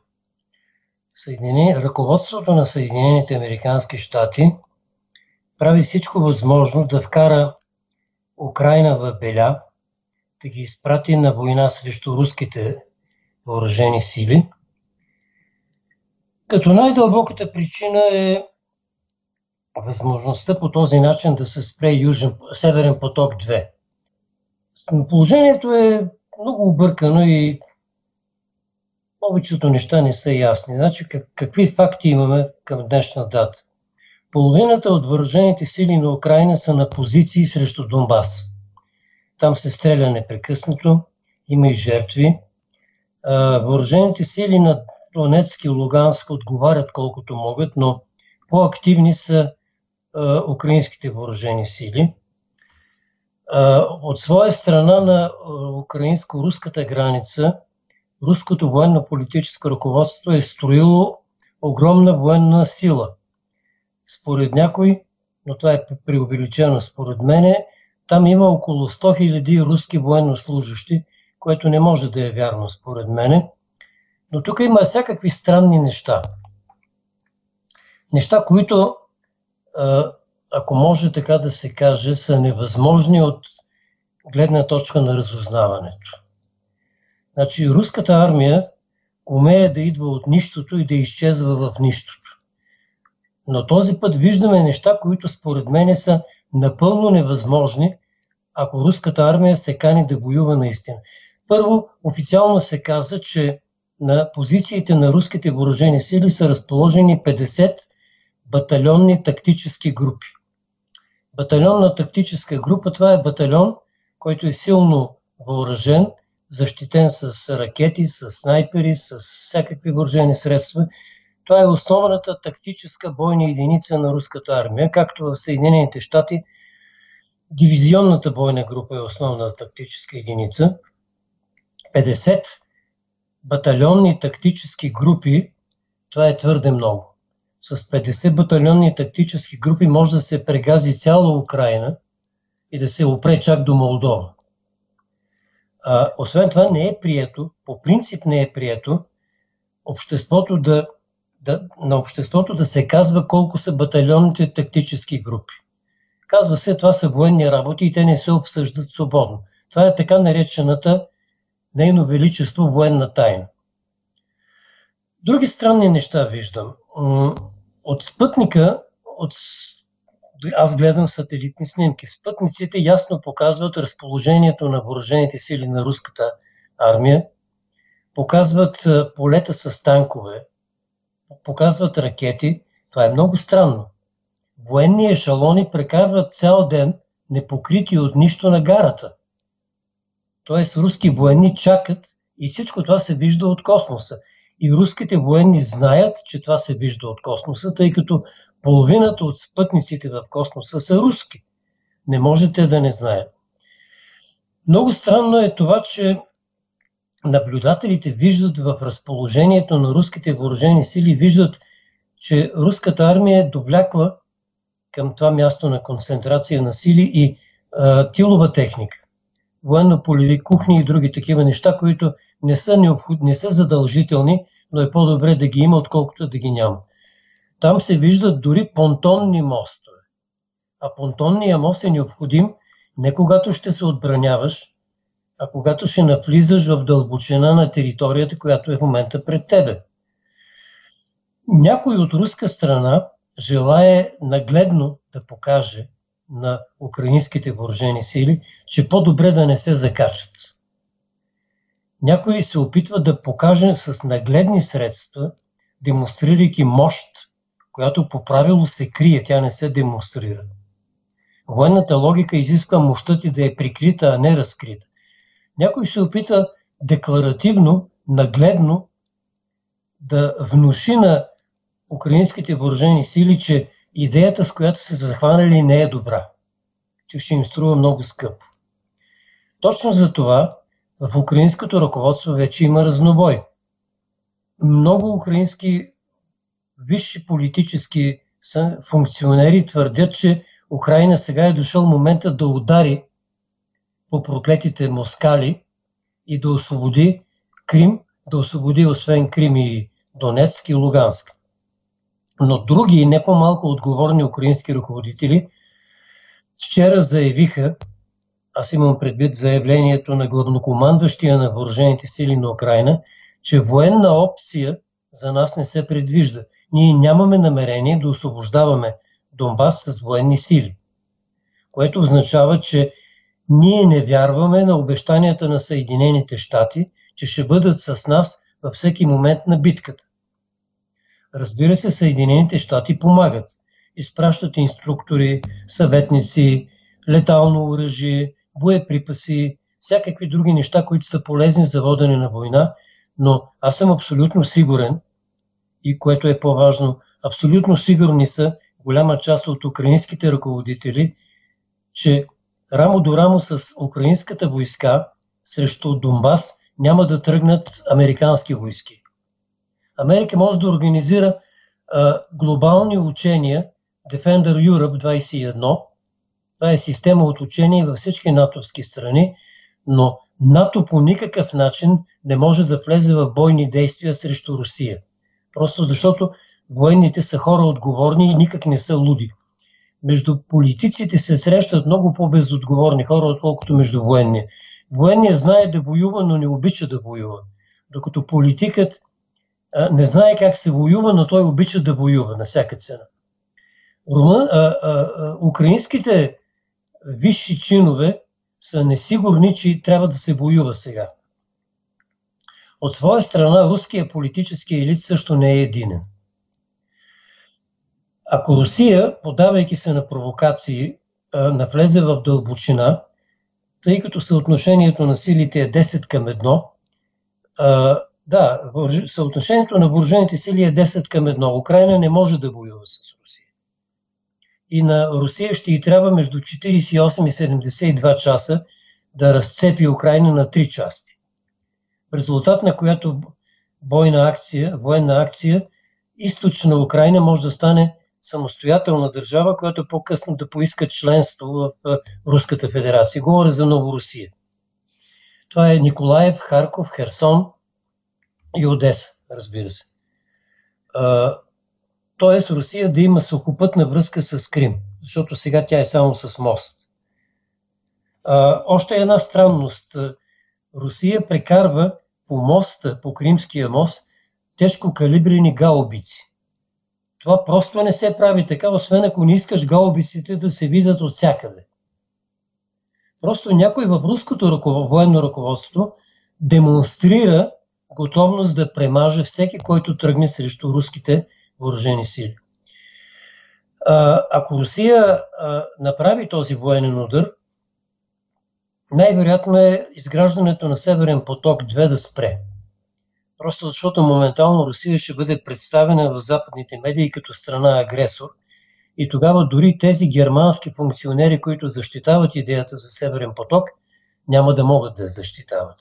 Speaker 3: ръководството на Съединените Американски щати прави всичко възможно да вкара Украина в беля, да ги изпрати на война срещу руските въоръжени сили. Като най-дълбоката причина е възможността по този начин да се спре Южен, Северен поток 2. Но положението е много объркано и повечето неща не са ясни. Значи, как, какви факти имаме към днешна дата? Половината от въоръжените сили на Украина са на позиции срещу Донбас. Там се стреля непрекъснато, има и жертви. Въоръжените сили на Донецк и Луганск отговарят колкото могат, но по-активни са украинските въоръжени сили. От своя страна на украинско-руската граница руското военно-политическо ръководство е строило огромна военна сила. Според някой, но това е преувеличено според мене, там има около 100 000 руски военнослужащи, което не може да е вярно според мене. Но тук има всякакви странни неща. Неща, които, ако може така да се каже, са невъзможни от гледна точка на разузнаването. Значи, руската армия умее да идва от нищото и да изчезва в нищото. Но този път виждаме неща, които според мен са напълно невъзможни, ако руската армия се кани да воюва наистина. Първо, официално се каза, че на позициите на руските въоръжени сили са разположени 50 батальонни тактически групи. Батальонна тактическа група, това е батальон, който е силно въоръжен, защитен с ракети, с снайпери, с всякакви въоръжени средства. Това е основната тактическа бойна единица на руската армия, както в Съединените щати дивизионната бойна група е основната тактическа единица. 50 батальонни тактически групи, това е твърде много. С 50 батальонни тактически групи може да се прегази цяла Украина и да се опре чак до Молдова. А, освен това не е прието, по принцип не е прието обществото да, да, на обществото да се казва колко са батальонните тактически групи. Казва се, това са военни работи и те не се обсъждат свободно. Това е така наречената Нейно Величество военна тайна. Други странни неща виждам. От спътника, от... аз гледам сателитни снимки. Спътниците ясно показват разположението на въоръжените сили на руската армия, показват полета с танкове, показват ракети. Това е много странно. Военни ешалони прекарват цял ден непокрити от нищо на гарата. Тоест руски военни чакат и всичко това се вижда от космоса. И руските военни знаят, че това се вижда от космоса, тъй като половината от спътниците в космоса са руски. Не можете да не знаят. Много странно е това, че наблюдателите виждат в разположението на руските въоръжени сили, виждат, че руската армия е довлякла към това място на концентрация на сили и а, тилова техника, военно-полеви кухни и други такива неща, които не са, необход... не са задължителни, но е по-добре да ги има, отколкото да ги няма. Там се виждат дори понтонни мостове. А понтонния мост е необходим не когато ще се отбраняваш, а когато ще навлизаш в дълбочина на територията, която е в момента пред тебе. Някой от руска страна желае нагледно да покаже на украинските въоръжени сили, че по-добре да не се закачат. Някой се опитва да покаже с нагледни средства, демонстрирайки мощ, която по правило се крие, тя не се демонстрира. Военната логика изисква мощта ти да е прикрита, а не разкрита. Някой се опита декларативно, нагледно да внуши на украинските въоръжени сили, че идеята, с която се захванали, не е добра, че ще им струва много скъпо. Точно за това в украинското ръководство вече има разнобой. Много украински висши политически функционери твърдят, че Украина сега е дошъл момента да удари по проклетите москали и да освободи Крим, да освободи освен Крим и Донецк и Луганск. Но други, не по-малко отговорни украински ръководители, вчера заявиха, аз имам предвид заявлението на главнокомандващия на въоръжените сили на Украина, че военна опция за нас не се предвижда. Ние нямаме намерение да освобождаваме Донбас с военни сили. Което означава, че ние не вярваме на обещанията на Съединените щати, че ще бъдат с нас във всеки момент на битката. Разбира се, Съединените щати помагат. Изпращат инструктори, съветници, летално оръжие, боеприпаси, всякакви други неща, които са полезни за водене на война, но аз съм абсолютно сигурен, и което е по-важно, абсолютно сигурни са голяма част от украинските ръководители, че рамо до рамо с украинската войска срещу Донбас няма да тръгнат американски войски. Америка може да организира а, глобални учения Defender Europe 21. Това е система от учения във всички натовски страни, но НАТО по никакъв начин не може да влезе в бойни действия срещу Русия. Просто защото военните са хора отговорни и никак не са луди. Между политиците се срещат много по-безотговорни хора, отколкото между военния. Военният знае да воюва, но не обича да воюва. Докато политикът а, не знае как се воюва, но той обича да воюва на всяка цена. Румън, а, а, а, украинските висши чинове са несигурни, че трябва да се воюва сега. От своя страна, руския политически елит също не е единен. Ако Русия, подавайки се на провокации, навлезе в дълбочина, тъй като съотношението на силите е 10 към 1, да, съотношението на въоръжените сили е 10 към 1. Украина не може да воюва с Русия. И на Русия ще й трябва между 48 и 72 часа да разцепи Украина на три части. В резултат на която бойна акция, военна акция, източна Украина може да стане самостоятелна държава, която по-късно да поиска членство в Руската федерация. Говоря за Новорусия. Това е Николаев, Харков, Херсон и Одеса, разбира се. Тоест Русия да има сухопътна връзка с Крим, защото сега тя е само с мост. Още една странност. Русия прекарва по моста, по Кримския мост, тежко калибрени гаубици. Това просто не се прави така, освен ако не искаш гаубиците да се видят от всякъде. Просто някой в руското ръковод, военно ръководство демонстрира готовност да премаже всеки, който тръгне срещу руските въоръжени сили. Ако Русия направи този военен удар, най-вероятно е изграждането на Северен поток 2 да спре. Просто защото моментално Русия ще бъде представена в западните медии като страна агресор и тогава дори тези германски функционери, които защитават идеята за Северен поток, няма да могат да я защитават.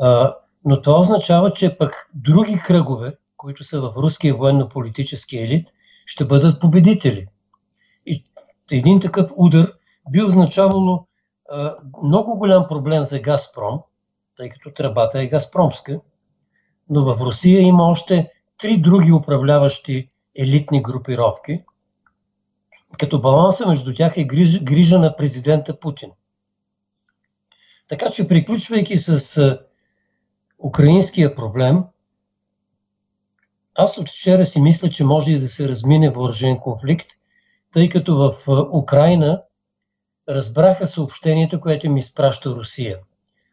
Speaker 3: А, но това означава, че пък други кръгове, които са в руския военно-политически елит, ще бъдат победители. И един такъв удар би означавало много голям проблем за Газпром, тъй като тръбата е газпромска, но в Русия има още три други управляващи елитни групировки, като баланса между тях е грижа, грижа на президента Путин. Така че, приключвайки с украинския проблем, аз от вчера си мисля, че може и да се размине въоръжен конфликт, тъй като в Украина разбраха съобщението, което ми изпраща Русия.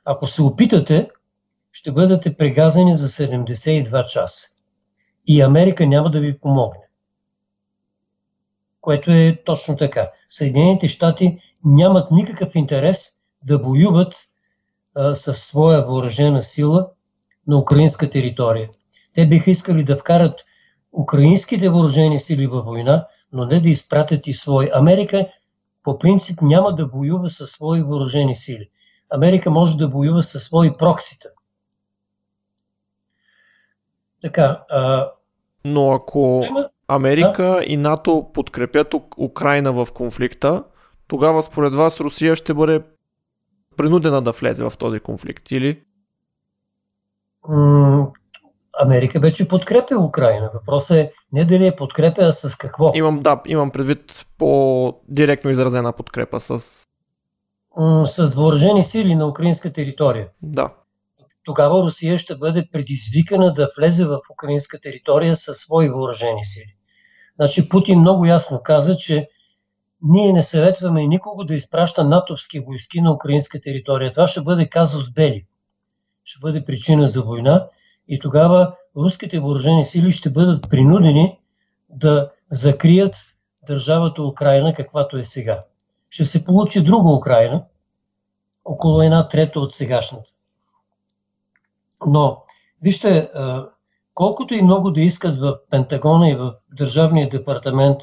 Speaker 3: Ако се опитате, ще бъдете прегазани за 72 часа. И Америка няма да ви помогне. Което е точно така. Съединените щати нямат никакъв интерес да воюват със своя въоръжена сила на украинска територия. Те биха искали да вкарат украинските въоръжени сили във война, но не да изпратят и свои. Америка по принцип няма да воюва със свои въоръжени сили. Америка може да воюва със свои проксита. Така. А...
Speaker 1: Но ако Америка да? и НАТО подкрепят Украина в конфликта, тогава според вас Русия ще бъде принудена да влезе в този конфликт, или?
Speaker 3: Америка вече подкрепя Украина. Въпросът е не дали е подкрепя, а с какво.
Speaker 1: Имам, да, имам предвид по-директно изразена подкрепа с...
Speaker 3: С въоръжени сили на украинска територия.
Speaker 1: Да.
Speaker 3: Тогава Русия ще бъде предизвикана да влезе в украинска територия със свои въоръжени сили. Значи Путин много ясно каза, че ние не съветваме никого да изпраща натовски войски на украинска територия. Това ще бъде казус Бели. Ще бъде причина за война и тогава руските въоръжени сили ще бъдат принудени да закрият държавата Украина, каквато е сега. Ще се получи друга Украина, около една трета от сегашната. Но, вижте, колкото и много да искат в Пентагона и в Държавния департамент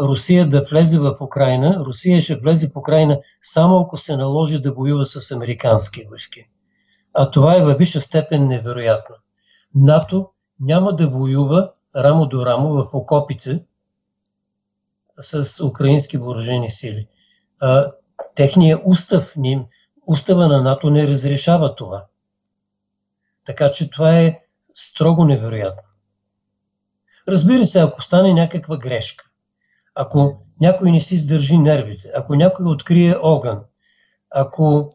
Speaker 3: Русия да влезе в Украина, Русия ще влезе в Украина само ако се наложи да воюва с американски войски. А това е във висша степен невероятно. НАТО няма да воюва рамо до рамо в окопите с украински въоръжени сили. А, техният устав, устава на НАТО не разрешава това. Така че това е строго невероятно. Разбира се, ако стане някаква грешка, ако някой не си издържи нервите, ако някой открие огън, ако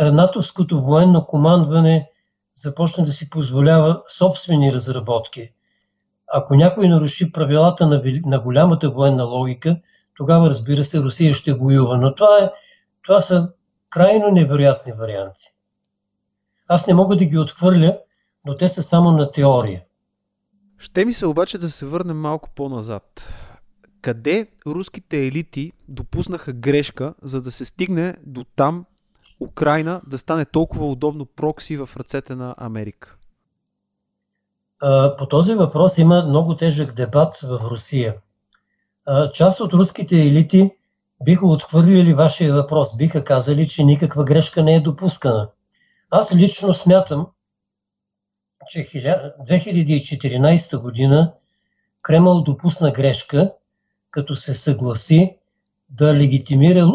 Speaker 3: натовското военно командване започне да си позволява собствени разработки, ако някой наруши правилата на, на голямата военна логика, тогава разбира се Русия ще воюва. Но това, е, това са крайно невероятни варианти. Аз не мога да ги отхвърля, но те са само на теория.
Speaker 2: Ще ми се обаче да се върнем малко по-назад. Къде руските елити допуснаха грешка, за да се стигне до там Украина да стане толкова удобно прокси в ръцете на Америка?
Speaker 3: По този въпрос има много тежък дебат в Русия. Част от руските елити биха отхвърлили вашия въпрос, биха казали, че никаква грешка не е допускана. Аз лично смятам, че 2014 година Кремъл допусна грешка, като се съгласи да легитимира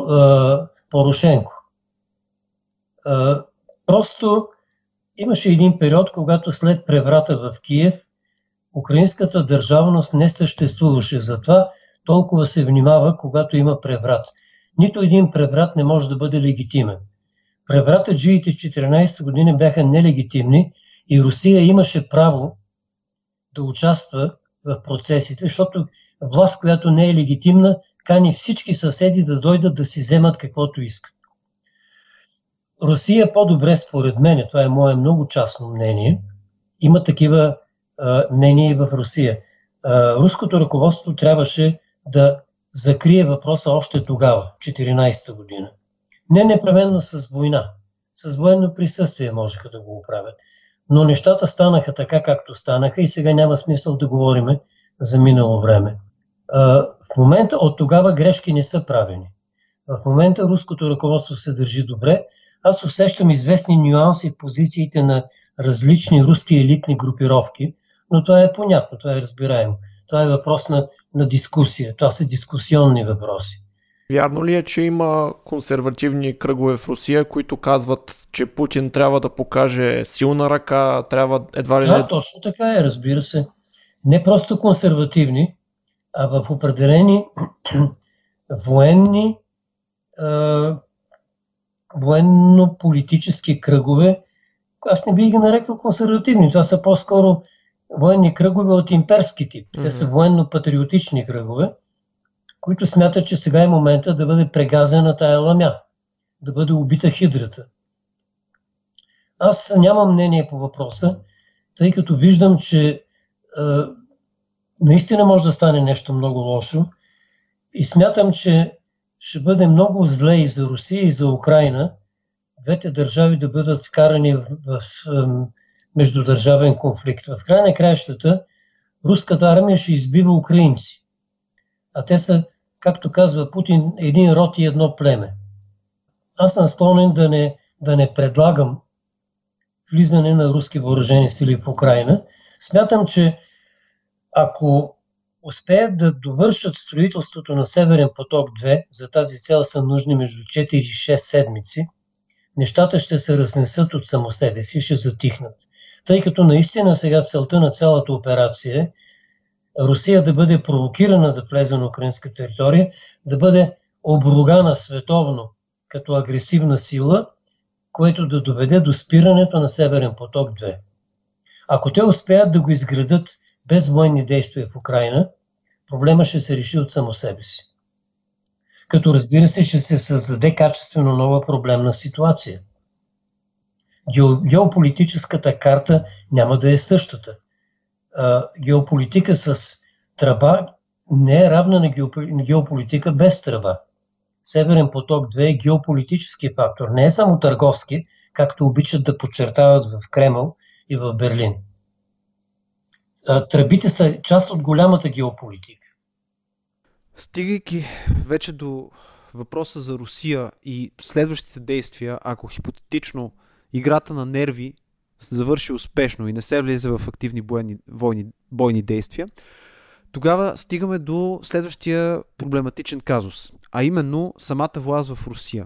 Speaker 3: Порошенко. Просто имаше един период, когато след преврата в Киев, украинската държавност не съществуваше. Затова толкова се внимава, когато има преврат. Нито един преврат не може да бъде легитимен. Превратаджиите 14 години бяха нелегитимни и Русия имаше право да участва в процесите, защото власт, която не е легитимна, кани всички съседи да дойдат да си вземат каквото искат. Русия по-добре, според мен, това е мое много частно мнение, има такива а, мнения и в Русия. А, руското ръководство трябваше да закрие въпроса още тогава, 14-та година. Не непременно с война. С военно присъствие можеха да го оправят. Но нещата станаха така, както станаха и сега няма смисъл да говорим за минало време. В момента от тогава грешки не са правени. В момента руското ръководство се държи добре. Аз усещам известни нюанси в позициите на различни руски елитни групировки, но това е понятно, това е разбираемо. Това е въпрос на, на дискусия. Това са дискусионни въпроси.
Speaker 1: Вярно ли е, че има консервативни кръгове в Русия, които казват, че Путин трябва да покаже силна ръка, трябва едва ли
Speaker 3: да,
Speaker 1: не...
Speaker 3: точно така е, разбира се. Не просто консервативни, а в определени военни, военно-политически кръгове, аз не бих ги нарекал консервативни, това са по-скоро военни кръгове от имперски тип. Те са военно-патриотични кръгове, които смятат, че сега е момента да бъде прегазена тая ламя, да бъде убита хидрата. Аз нямам мнение по въпроса, тъй като виждам, че е, наистина може да стане нещо много лошо и смятам, че ще бъде много зле и за Русия, и за Украина двете държави да бъдат вкарани в, в, в междудържавен конфликт. В край на краищата руската армия ще избива украинци. А те са, както казва Путин, един род и едно племе. Аз съм склонен да не, да не предлагам влизане на руски въоръжени сили в Украина. Смятам, че ако успеят да довършат строителството на Северен поток 2, за тази цел са нужни между 4 и 6 седмици, нещата ще се разнесат от само себе си, ще затихнат. Тъй като наистина сега целта на цялата операция е Русия да бъде провокирана да влезе на украинска територия, да бъде обругана световно като агресивна сила, което да доведе до спирането на Северен поток 2. Ако те успеят да го изградат без военни действия в Украина, проблема ще се реши от само себе си. Като разбира се, ще се създаде качествено нова проблемна ситуация. Геополитическата карта няма да е същата. Геополитика с тръба не е равна на геополитика без тръба. Северен поток 2 е геополитически фактор, не е само търговски, както обичат да подчертават в Кремъл и в Берлин тръбите са част от голямата геополитика.
Speaker 2: Стигайки вече до въпроса за Русия и следващите действия, ако хипотетично играта на нерви завърши успешно и не се влезе в активни бойни, войни, бойни действия, тогава стигаме до следващия проблематичен казус, а именно самата власт в Русия.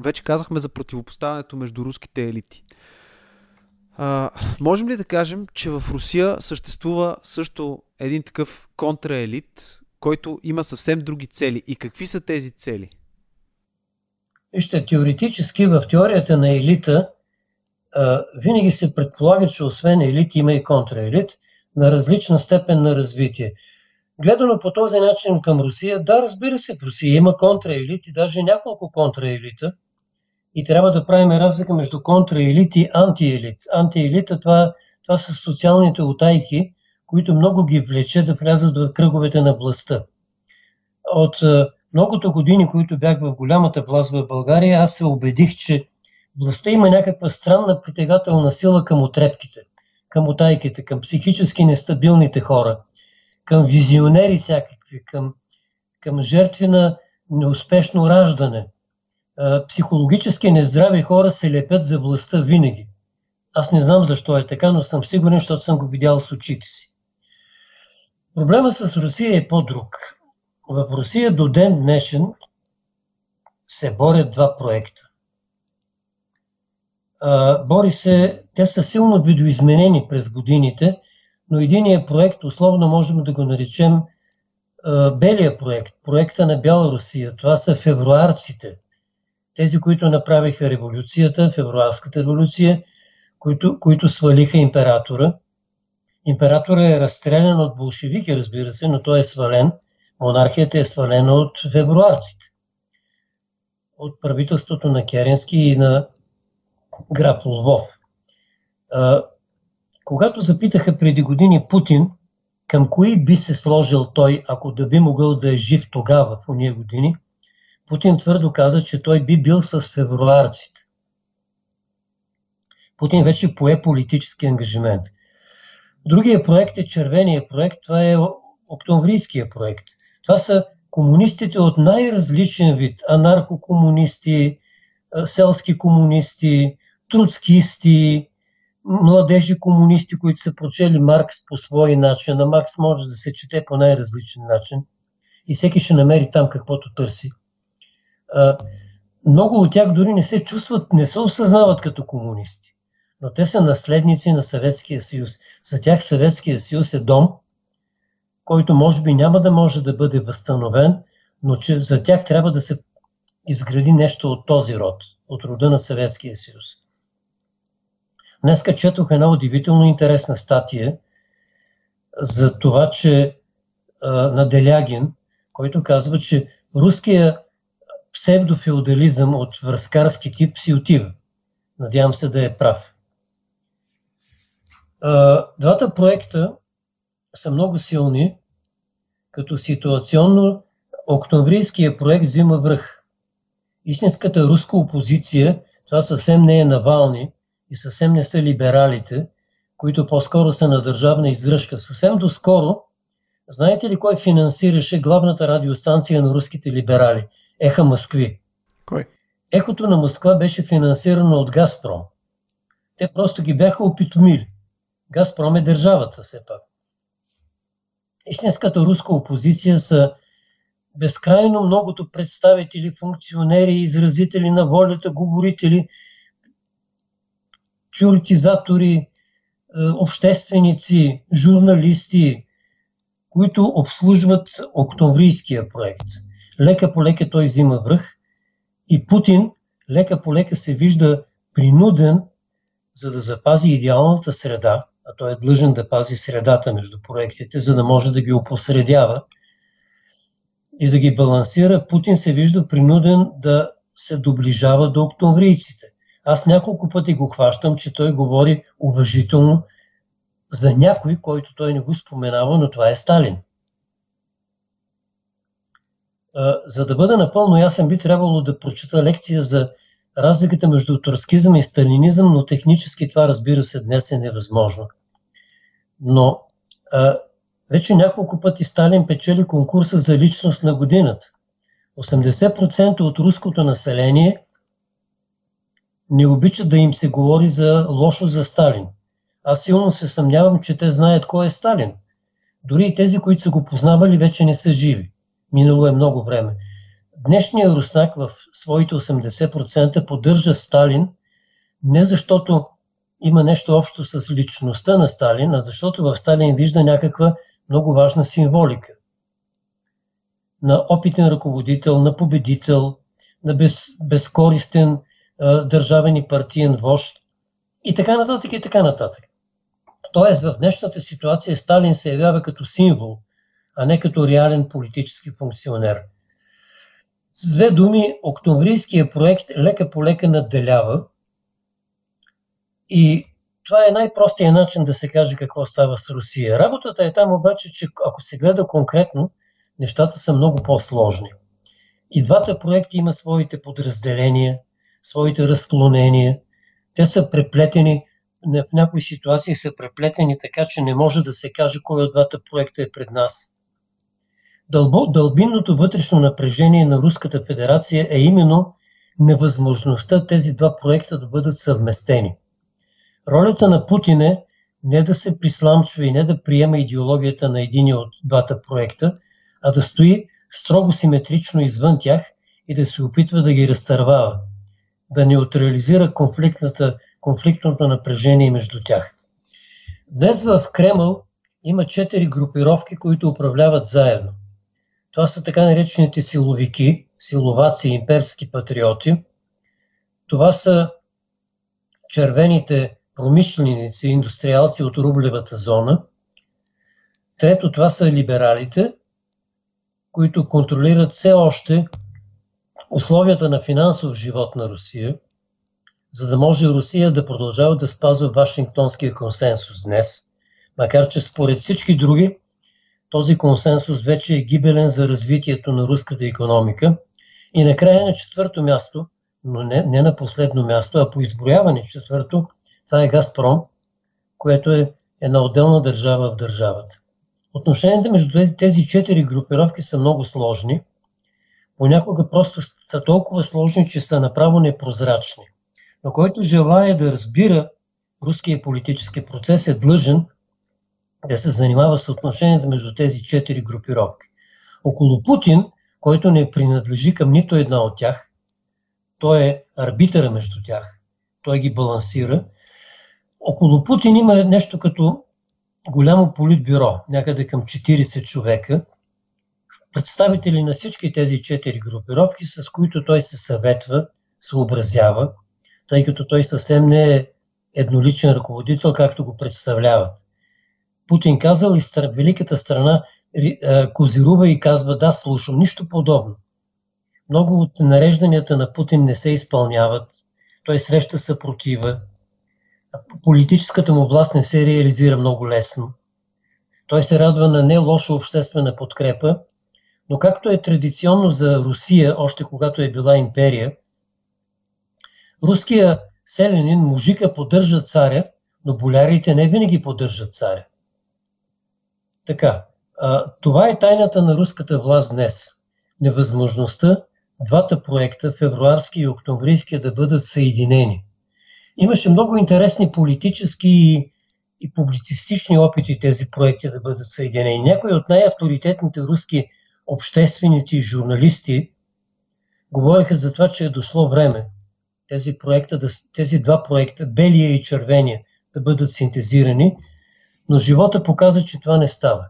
Speaker 2: Вече казахме за противопоставянето между руските елити. А, можем ли да кажем, че в Русия съществува също един такъв контраелит, който има съвсем други цели? И какви са тези цели?
Speaker 3: Вижте, теоретически в теорията на елита а, винаги се предполага, че освен елит има и контраелит на различна степен на развитие. Гледано по този начин към Русия, да, разбира се, в Русия има контраелит и даже няколко контраелита – и трябва да правим разлика между контраелит и антиелит. Антиелита това, това са социалните утайки, които много ги влече да влязат в кръговете на властта. От многото години, които бях в голямата власт в България, аз се убедих, че властта има някаква странна притегателна сила към отрепките, към утайките, към психически нестабилните хора, към визионери всякакви, към, към жертви на неуспешно раждане – психологически нездрави хора се лепят за властта винаги. Аз не знам защо е така, но съм сигурен, защото съм го видял с очите си. Проблема с Русия е по-друг. В Русия до ден днешен се борят два проекта. Бори се, те са силно видоизменени през годините, но единият проект, условно можем да го наречем Белия проект, проекта на Бяла Русия. Това са февруарците – тези, които направиха революцията, февруарската революция, които, които свалиха императора. Императора е разстрелян от болшевики, разбира се, но той е свален. Монархията е свалена от февруарците. От правителството на Керенски и на граф Лвов. Когато запитаха преди години Путин, към кои би се сложил той, ако да би могъл да е жив тогава, в уния години, Путин твърдо каза, че той би бил с февруарците. Путин вече пое политически ангажимент. Другия проект е червения проект, това е октомврийския проект. Това са комунистите от най-различен вид. Анархокомунисти, селски комунисти, труцкисти, младежи комунисти, които са прочели Маркс по свой начин. На Маркс може да се чете по най-различен начин. и всеки ще намери там каквото търси. Много от тях дори не се чувстват, не се осъзнават като комунисти, но те са наследници на Съветския съюз. За тях Съветския съюз е дом, който може би няма да може да бъде възстановен, но че за тях трябва да се изгради нещо от този род, от рода на Съветския съюз. Днеска четох една удивително интересна статия за това, че на Делягин, който казва, че руския псевдофеодализъм от връзкарски тип си отива. Надявам се да е прав. Двата проекта са много силни, като ситуационно октомврийския проект взима връх. Истинската руска опозиция, това съвсем не е Навални и съвсем не са либералите, които по-скоро са на държавна издръжка. Съвсем доскоро, знаете ли кой финансираше главната радиостанция на руските либерали? Еха Москви.
Speaker 1: Кой?
Speaker 3: Ехото на Москва беше финансирано от Газпром. Те просто ги бяха опитомили. Газпром е държавата все пак. Истинската руска опозиция са безкрайно многото представители, функционери, изразители на волята, говорители, тюртизатори, е, общественици, журналисти, които обслужват октомврийския проект. Лека по лека той взима връх и Путин лека по лека се вижда принуден, за да запази идеалната среда, а той е длъжен да пази средата между проектите, за да може да ги опосредява и да ги балансира, Путин се вижда принуден да се доближава до октомврийците. Аз няколко пъти го хващам, че той говори уважително за някой, който той не го споменава, но това е Сталин. За да бъда напълно ясен, би трябвало да прочита лекция за разликата между турскизъм и сталинизъм, но технически това разбира се днес е невъзможно. Но а, вече няколко пъти Сталин печели конкурса за личност на годината. 80% от руското население не обичат да им се говори за лошо за Сталин. Аз силно се съмнявам, че те знаят кой е Сталин. Дори и тези, които са го познавали, вече не са живи. Минало е много време. Днешният руснак в своите 80% поддържа Сталин не защото има нещо общо с личността на Сталин, а защото в Сталин вижда някаква много важна символика. На опитен ръководител, на победител, на без, безкористен а, държавен и партиен вожд и така нататък и така нататък. Тоест в днешната ситуация Сталин се явява като символ, а не като реален политически функционер. С две думи, октомврийския проект лека по лека надделява и това е най-простият начин да се каже какво става с Русия. Работата е там обаче, че ако се гледа конкретно, нещата са много по-сложни. И двата проекта има своите подразделения, своите разклонения. Те са преплетени, в някои ситуации са преплетени така, че не може да се каже кой от двата проекта е пред нас. Дълбо, дълбинното вътрешно напрежение на Руската федерация е именно невъзможността тези два проекта да бъдат съвместени. Ролята на Путин е не да се присламчва и не да приема идеологията на един от двата проекта, а да стои строго симетрично извън тях и да се опитва да ги разтървава, да неутрализира конфликтното напрежение между тях. Днес в Кремъл има четири групировки, които управляват заедно. Това са така наречените силовики, силоваци, имперски патриоти. Това са червените промишленици, индустриалци от рублевата зона. Трето, това са либералите, които контролират все още условията на финансов живот на Русия, за да може Русия да продължава да спазва Вашингтонския консенсус днес, макар че според всички други този консенсус вече е гибелен за развитието на руската економика. И накрая на четвърто място, но не, не на последно място, а по изброяване четвърто, това е Газпром, което е една отделна държава в държавата. Отношенията между тези, тези четири групировки са много сложни. Понякога просто са толкова сложни, че са направо непрозрачни. Но който желая да разбира руския политически процес е длъжен да се занимава с отношенията между тези четири групировки. Около Путин, който не принадлежи към нито една от тях, той е арбитъра между тях, той ги балансира. Около Путин има нещо като голямо политбюро, някъде към 40 човека, представители на всички тези четири групировки, с които той се съветва, съобразява, тъй като той съвсем не е едноличен ръководител, както го представляват. Путин казал и великата страна козирува и казва да, слушам, нищо подобно. Много от нарежданията на Путин не се изпълняват. Той среща съпротива. Политическата му власт не се реализира много лесно. Той се радва на не лоша обществена подкрепа, но както е традиционно за Русия, още когато е била империя, руския селянин, мужика поддържа царя, но болярите не винаги поддържат царя. Така, това е тайната на руската власт днес. Невъзможността двата проекта, февруарски и октомврийския, да бъдат съединени. Имаше много интересни политически и публицистични опити тези проекти да бъдат съединени. Някои от най-авторитетните руски общественици и журналисти говориха за това, че е дошло време тези, проекта, тези два проекта, белия и червения, да бъдат синтезирани, но живота показа, че това не става.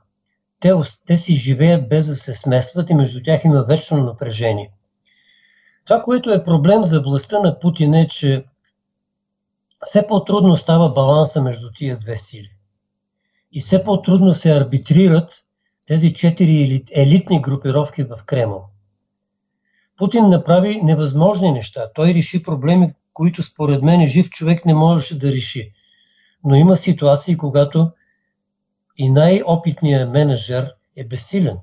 Speaker 3: Те, те си живеят без да се смесват и между тях има вечно напрежение. Това, което е проблем за властта на Путин е, че все по-трудно става баланса между тия две сили. И все по-трудно се арбитрират тези четири елитни групировки в Кремъл. Путин направи невъзможни неща. Той реши проблеми, които според мен жив човек не можеше да реши. Но има ситуации, когато и най-опитният менеджер е безсилен.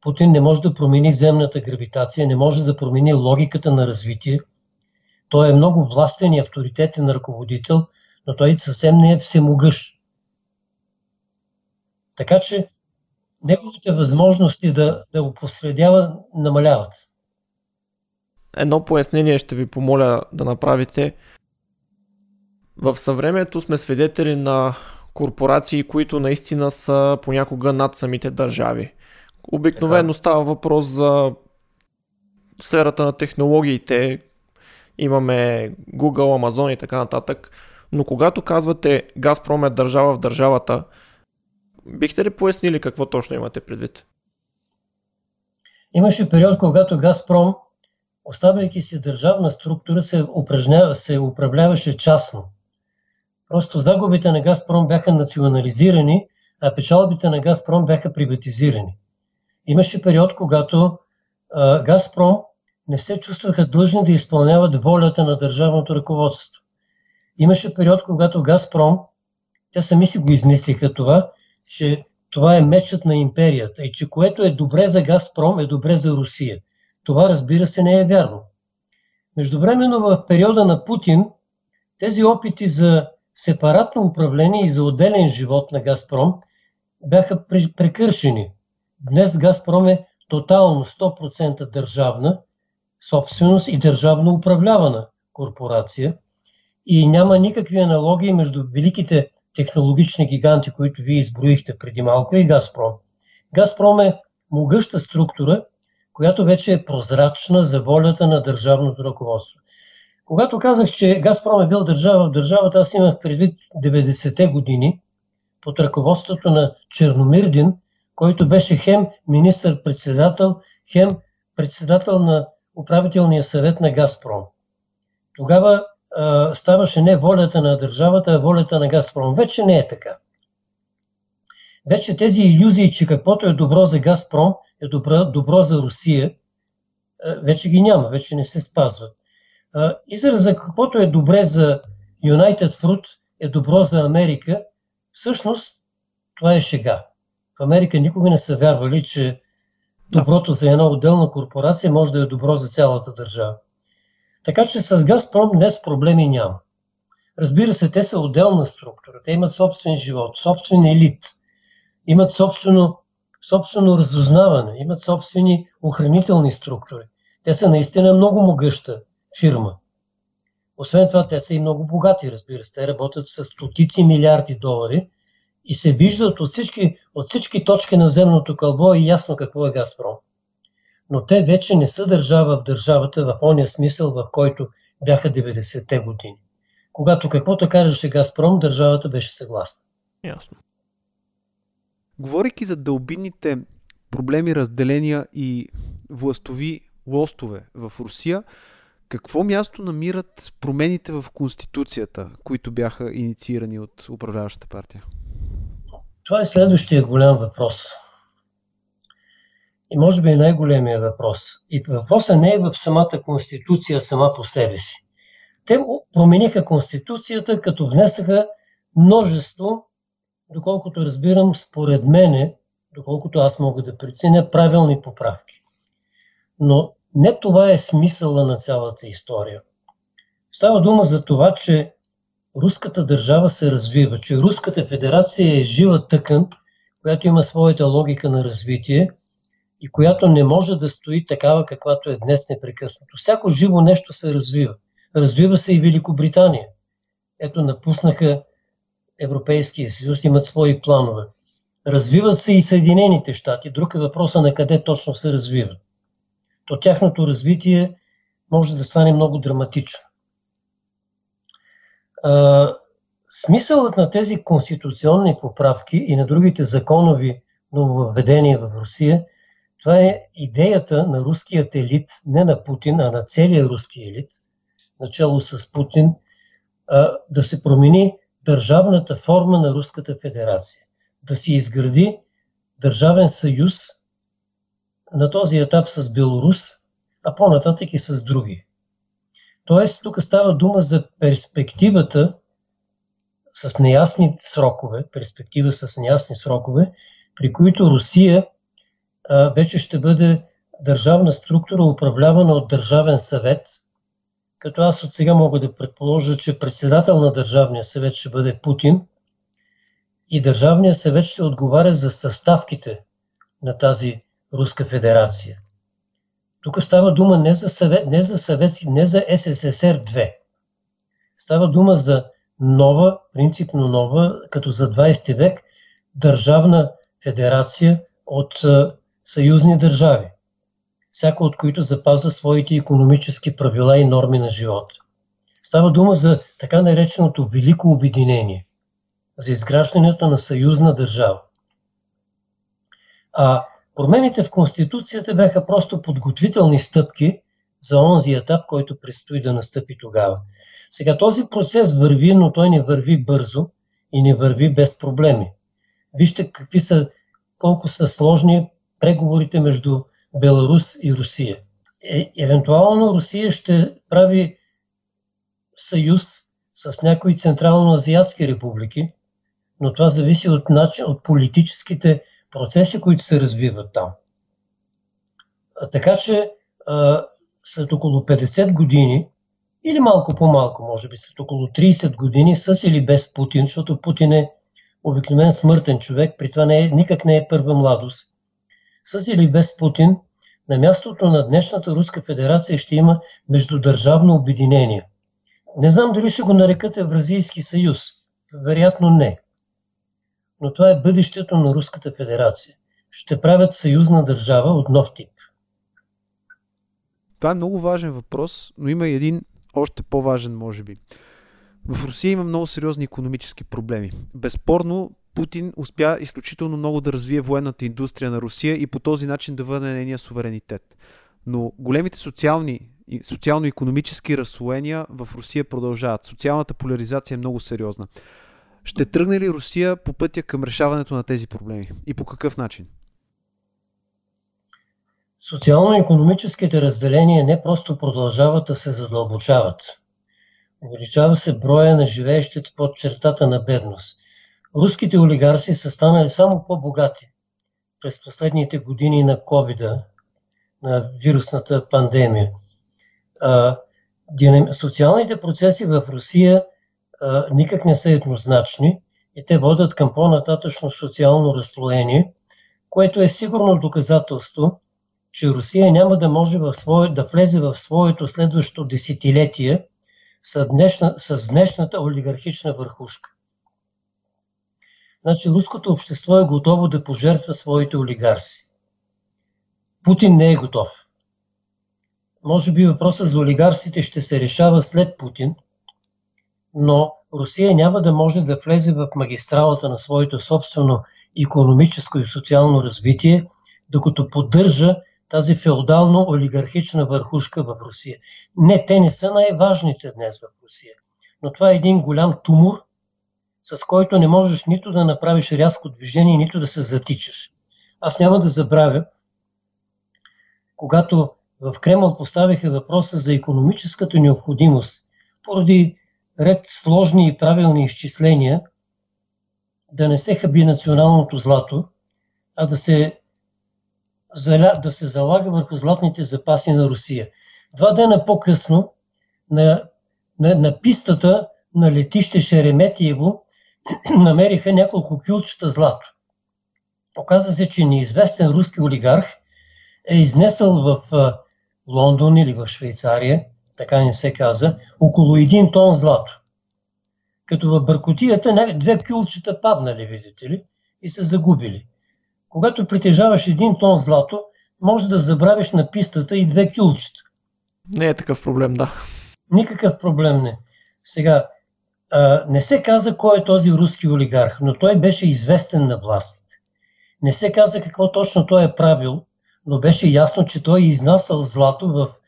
Speaker 3: Путин не може да промени земната гравитация, не може да промени логиката на развитие. Той е много властен и авторитетен ръководител, но той съвсем не е всемогъщ. Така че неговите възможности да, да го посредява намаляват.
Speaker 1: Едно пояснение ще ви помоля да направите. В съвремето сме свидетели на корпорации, които наистина са понякога над самите държави. Обикновено става въпрос за сферата на технологиите. Имаме Google, Amazon и така нататък. Но когато казвате Газпром е държава в държавата, бихте ли пояснили какво точно имате предвид?
Speaker 3: Имаше период, когато Газпром, оставяйки си държавна структура, се, упражнява, се управляваше частно. Просто загубите на Газпром бяха национализирани, а печалбите на Газпром бяха приватизирани. Имаше период, когато а, Газпром не се чувстваха длъжни да изпълняват волята на държавното ръководство. Имаше период, когато Газпром, те сами си го измислиха това, че това е мечът на империята и че което е добре за Газпром е добре за Русия. Това разбира се не е вярно. Междувременно в периода на Путин тези опити за сепаратно управление и за отделен живот на Газпром бяха прекършени. Днес Газпром е тотално 100% държавна собственост и държавно управлявана корпорация и няма никакви аналогии между великите технологични гиганти, които вие изброихте преди малко и Газпром. Газпром е могъща структура, която вече е прозрачна за волята на държавното ръководство. Когато казах, че Газпром е бил държава в държавата, аз имах предвид 90-те години под ръководството на Черномирдин, който беше хем министър-председател, хем председател на управителния съвет на Газпром. Тогава а, ставаше не волята на държавата, а волята на Газпром. Вече не е така. Вече тези иллюзии, че каквото е добро за Газпром, е добро, добро за Русия, вече ги няма, вече не се спазват. Израза каквото е добре за United Fruit е добро за Америка, всъщност това е шега. В Америка никога не са вярвали, че доброто за една отделна корпорация може да е добро за цялата държава. Така че с Газпром днес проблеми няма. Разбира се, те са отделна структура. Те имат собствен живот, собствен елит, имат собствено, собствено разузнаване, имат собствени охранителни структури. Те са наистина много могъща фирма. Освен това, те са и много богати, разбира се. Те работят с стотици милиарди долари и се виждат от всички, от всички точки на земното кълбо и ясно какво е Газпром. Но те вече не са държава в държавата в ония смисъл, в който бяха 90-те години. Когато каквото кажеше Газпром, държавата беше съгласна.
Speaker 1: Ясно.
Speaker 2: Говорейки за дълбинните проблеми, разделения и властови лостове в Русия, какво място намират промените в Конституцията, които бяха инициирани от управляващата партия?
Speaker 3: Това е следващия голям въпрос. И може би е най-големия въпрос. И въпросът не е в самата Конституция сама по себе си. Те промениха Конституцията, като внесаха множество, доколкото разбирам, според мене, доколкото аз мога да преценя, правилни поправки. Но не това е смисъла на цялата история. Става дума за това, че руската държава се развива, че Руската федерация е жива тъкан, която има своята логика на развитие и която не може да стои такава, каквато е днес непрекъснато. Всяко живо нещо се развива. Развива се и Великобритания. Ето, напуснаха Европейския съюз, имат свои планове. Развиват се и Съединените щати. Друг е въпроса на къде точно се развиват. То тяхното развитие може да стане много драматично. Смисълът на тези конституционни поправки и на другите законови нововведения в Русия, това е идеята на руският елит, не на Путин, а на целия руски елит, начало с Путин, да се промени държавната форма на Руската федерация, да се изгради държавен съюз на този етап с Беларус, а по-нататък и с други. Тоест, тук става дума за перспективата с неясни срокове, перспектива с неясни срокове, при които Русия а, вече ще бъде държавна структура, управлявана от Държавен съвет, като аз от сега мога да предположа, че председател на Държавния съвет ще бъде Путин и Държавния съвет ще отговаря за съставките на тази Руска федерация. Тук става дума не за, съвет, не за съветски, не за СССР-2. Става дума за нова, принципно нова, като за 20 век, държавна федерация от съюзни държави, всяко от които запазва своите економически правила и норми на живота. Става дума за така нареченото Велико обединение, за изграждането на съюзна държава. А промените в Конституцията бяха просто подготвителни стъпки за онзи етап, който предстои да настъпи тогава. Сега този процес върви, но той не върви бързо и не върви без проблеми. Вижте какви са, колко са сложни преговорите между Беларус и Русия. Е, евентуално Русия ще прави съюз с някои централно-азиатски републики, но това зависи от, начин, от политическите процеси, които се развиват там. Така че след около 50 години, или малко по-малко, може би след около 30 години, с или без Путин, защото Путин е обикновен смъртен човек, при това не е, никак не е първа младост. С или без Путин, на мястото на днешната Руска федерация ще има междудържавно обединение. Не знам дали ще го нарекат Евразийски съюз. Вероятно не. Но това е бъдещето на Руската федерация. Ще правят съюзна държава от нов тип.
Speaker 2: Това е много важен въпрос, но има и един още по-важен, може би. В Русия има много сериозни економически проблеми. Безспорно, Путин успя изключително много да развие военната индустрия на Русия и по този начин да върне нейния суверенитет. Но големите социални социално-економически разслоения в Русия продължават. Социалната поляризация е много сериозна. Ще тръгне ли Русия по пътя към решаването на тези проблеми? И по какъв начин?
Speaker 3: Социално-економическите разделения не просто продължават да се задълбочават. Увеличава се броя на живеещите под чертата на бедност. Руските олигарси са станали само по-богати през последните години на covid на вирусната пандемия. Социалните процеси в Русия никак не са еднозначни и те водят към по-нататъчно социално разслоение, което е сигурно доказателство, че Русия няма да може в свое, да влезе в своето следващо десетилетие с, днешна, с днешната олигархична върхушка. значи руското общество е готово да пожертва своите олигарси. Путин не е готов. Може би въпросът за олигарсите ще се решава след Путин, но Русия няма да може да влезе в магистралата на своето собствено економическо и социално развитие, докато поддържа тази феодално-олигархична върхушка в Русия. Не, те не са най-важните днес в Русия, но това е един голям тумор, с който не можеш нито да направиш рязко движение, нито да се затичаш. Аз няма да забравя, когато в Кремъл поставиха въпроса за економическата необходимост, поради ред сложни и правилни изчисления, да не се хаби националното злато, а да се, да се залага върху златните запаси на Русия. Два дена по-късно на, на, на пистата на летище Шереметиево намериха няколко кюлчета злато. Оказва се, че неизвестен руски олигарх е изнесъл в Лондон или в Швейцария, така не се каза, около един тон злато. Като в бъркотията две кюлчета паднали, видите ли, и се загубили. Когато притежаваш един тон злато, може да забравиш на пистата и две кюлчета.
Speaker 1: Не е такъв проблем, да.
Speaker 3: Никакъв проблем не. Сега, а, не се каза кой е този руски олигарх, но той беше известен на властите. Не се каза какво точно той е правил, но беше ясно, че той е изнасял злато в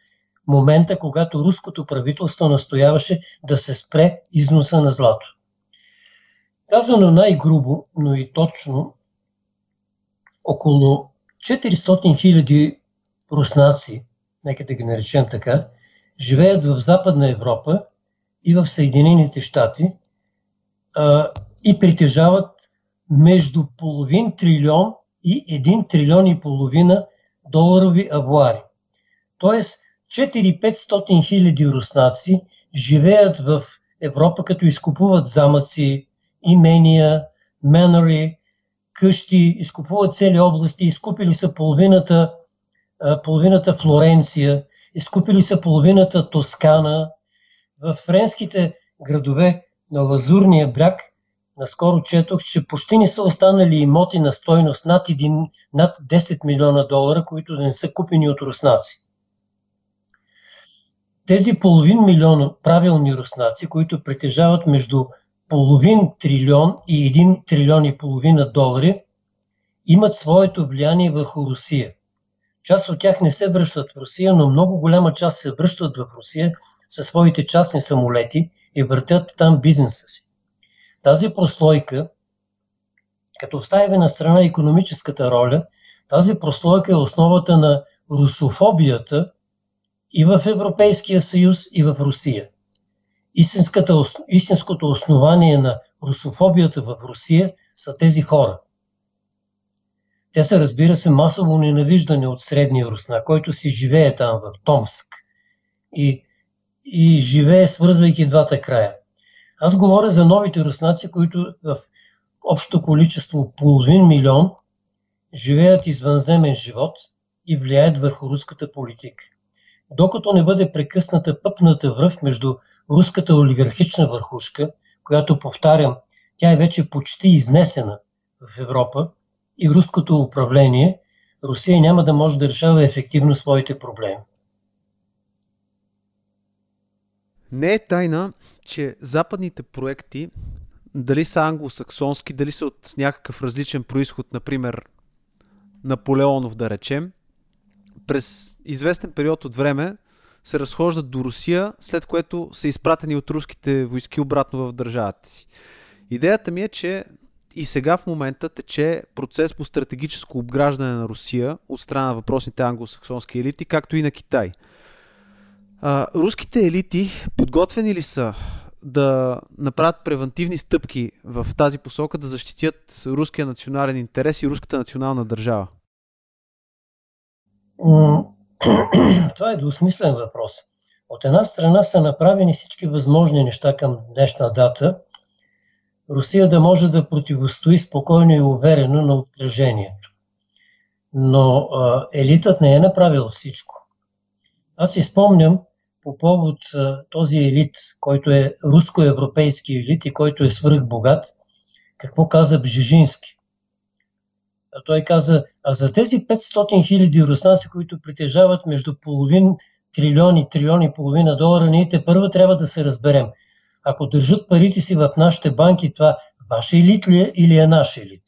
Speaker 3: момента, когато руското правителство настояваше да се спре износа на злато. Казано най-грубо, но и точно, около 400 хиляди руснаци, нека да ги наречем така, живеят в Западна Европа и в Съединените щати а, и притежават между половин трилион и един трилион и половина доларови авуари. Тоест 4-500 хиляди руснаци живеят в Европа, като изкупуват замъци, имения, менори, къщи, изкупуват цели области, изкупили са половината, половината Флоренция, изкупили са половината Тоскана. В френските градове на Лазурния бряг наскоро четох, че почти не са останали имоти на стойност над, 1, над 10 милиона долара, които да не са купени от руснаци. Тези половин милион правилни руснаци, които притежават между половин трилион и един трилион и половина долари, имат своето влияние върху Русия. Част от тях не се връщат в Русия, но много голяма част се връщат в Русия със своите частни самолети и въртят там бизнеса си. Тази прослойка, като оставяме на страна економическата роля, тази прослойка е основата на русофобията и в Европейския съюз, и в Русия. истинското основание на русофобията в Русия са тези хора. Те са, разбира се, масово ненавиждани от средния русна, който си живее там в Томск и, и живее свързвайки двата края. Аз говоря за новите руснаци, които в общо количество половин милион живеят извънземен живот и влияят върху руската политика. Докато не бъде прекъсната пъпната връв между руската олигархична върхушка, която, повтарям, тя е вече почти изнесена в Европа, и руското управление, Русия няма да може да решава ефективно своите проблеми.
Speaker 2: Не е тайна, че западните проекти, дали са англосаксонски, дали са от някакъв различен происход, например Наполеонов да речем, през известен период от време се разхождат до Русия, след което са изпратени от руските войски обратно в държавата си. Идеята ми е, че и сега в момента тече процес по стратегическо обграждане на Русия от страна на въпросните англосаксонски елити, както и на Китай – а, руските елити подготвени ли са да направят превентивни стъпки в тази посока да защитят руския национален интерес и руската национална държава?
Speaker 3: Това е двусмислен въпрос. От една страна са направени всички възможни неща към днешна дата, Русия да може да противостои спокойно и уверено на отражението. Но а, елитът не е направил всичко. Аз си спомням, по повод този елит, който е руско-европейски елит и който е свръхбогат, какво каза Бжижински. Той каза, а за тези 500 хиляди руснаци, които притежават между половин трилион и трилион и половина долара, ние те първо трябва да се разберем. Ако държат парите си в нашите банки, това ваш елит ли е или е наш елит?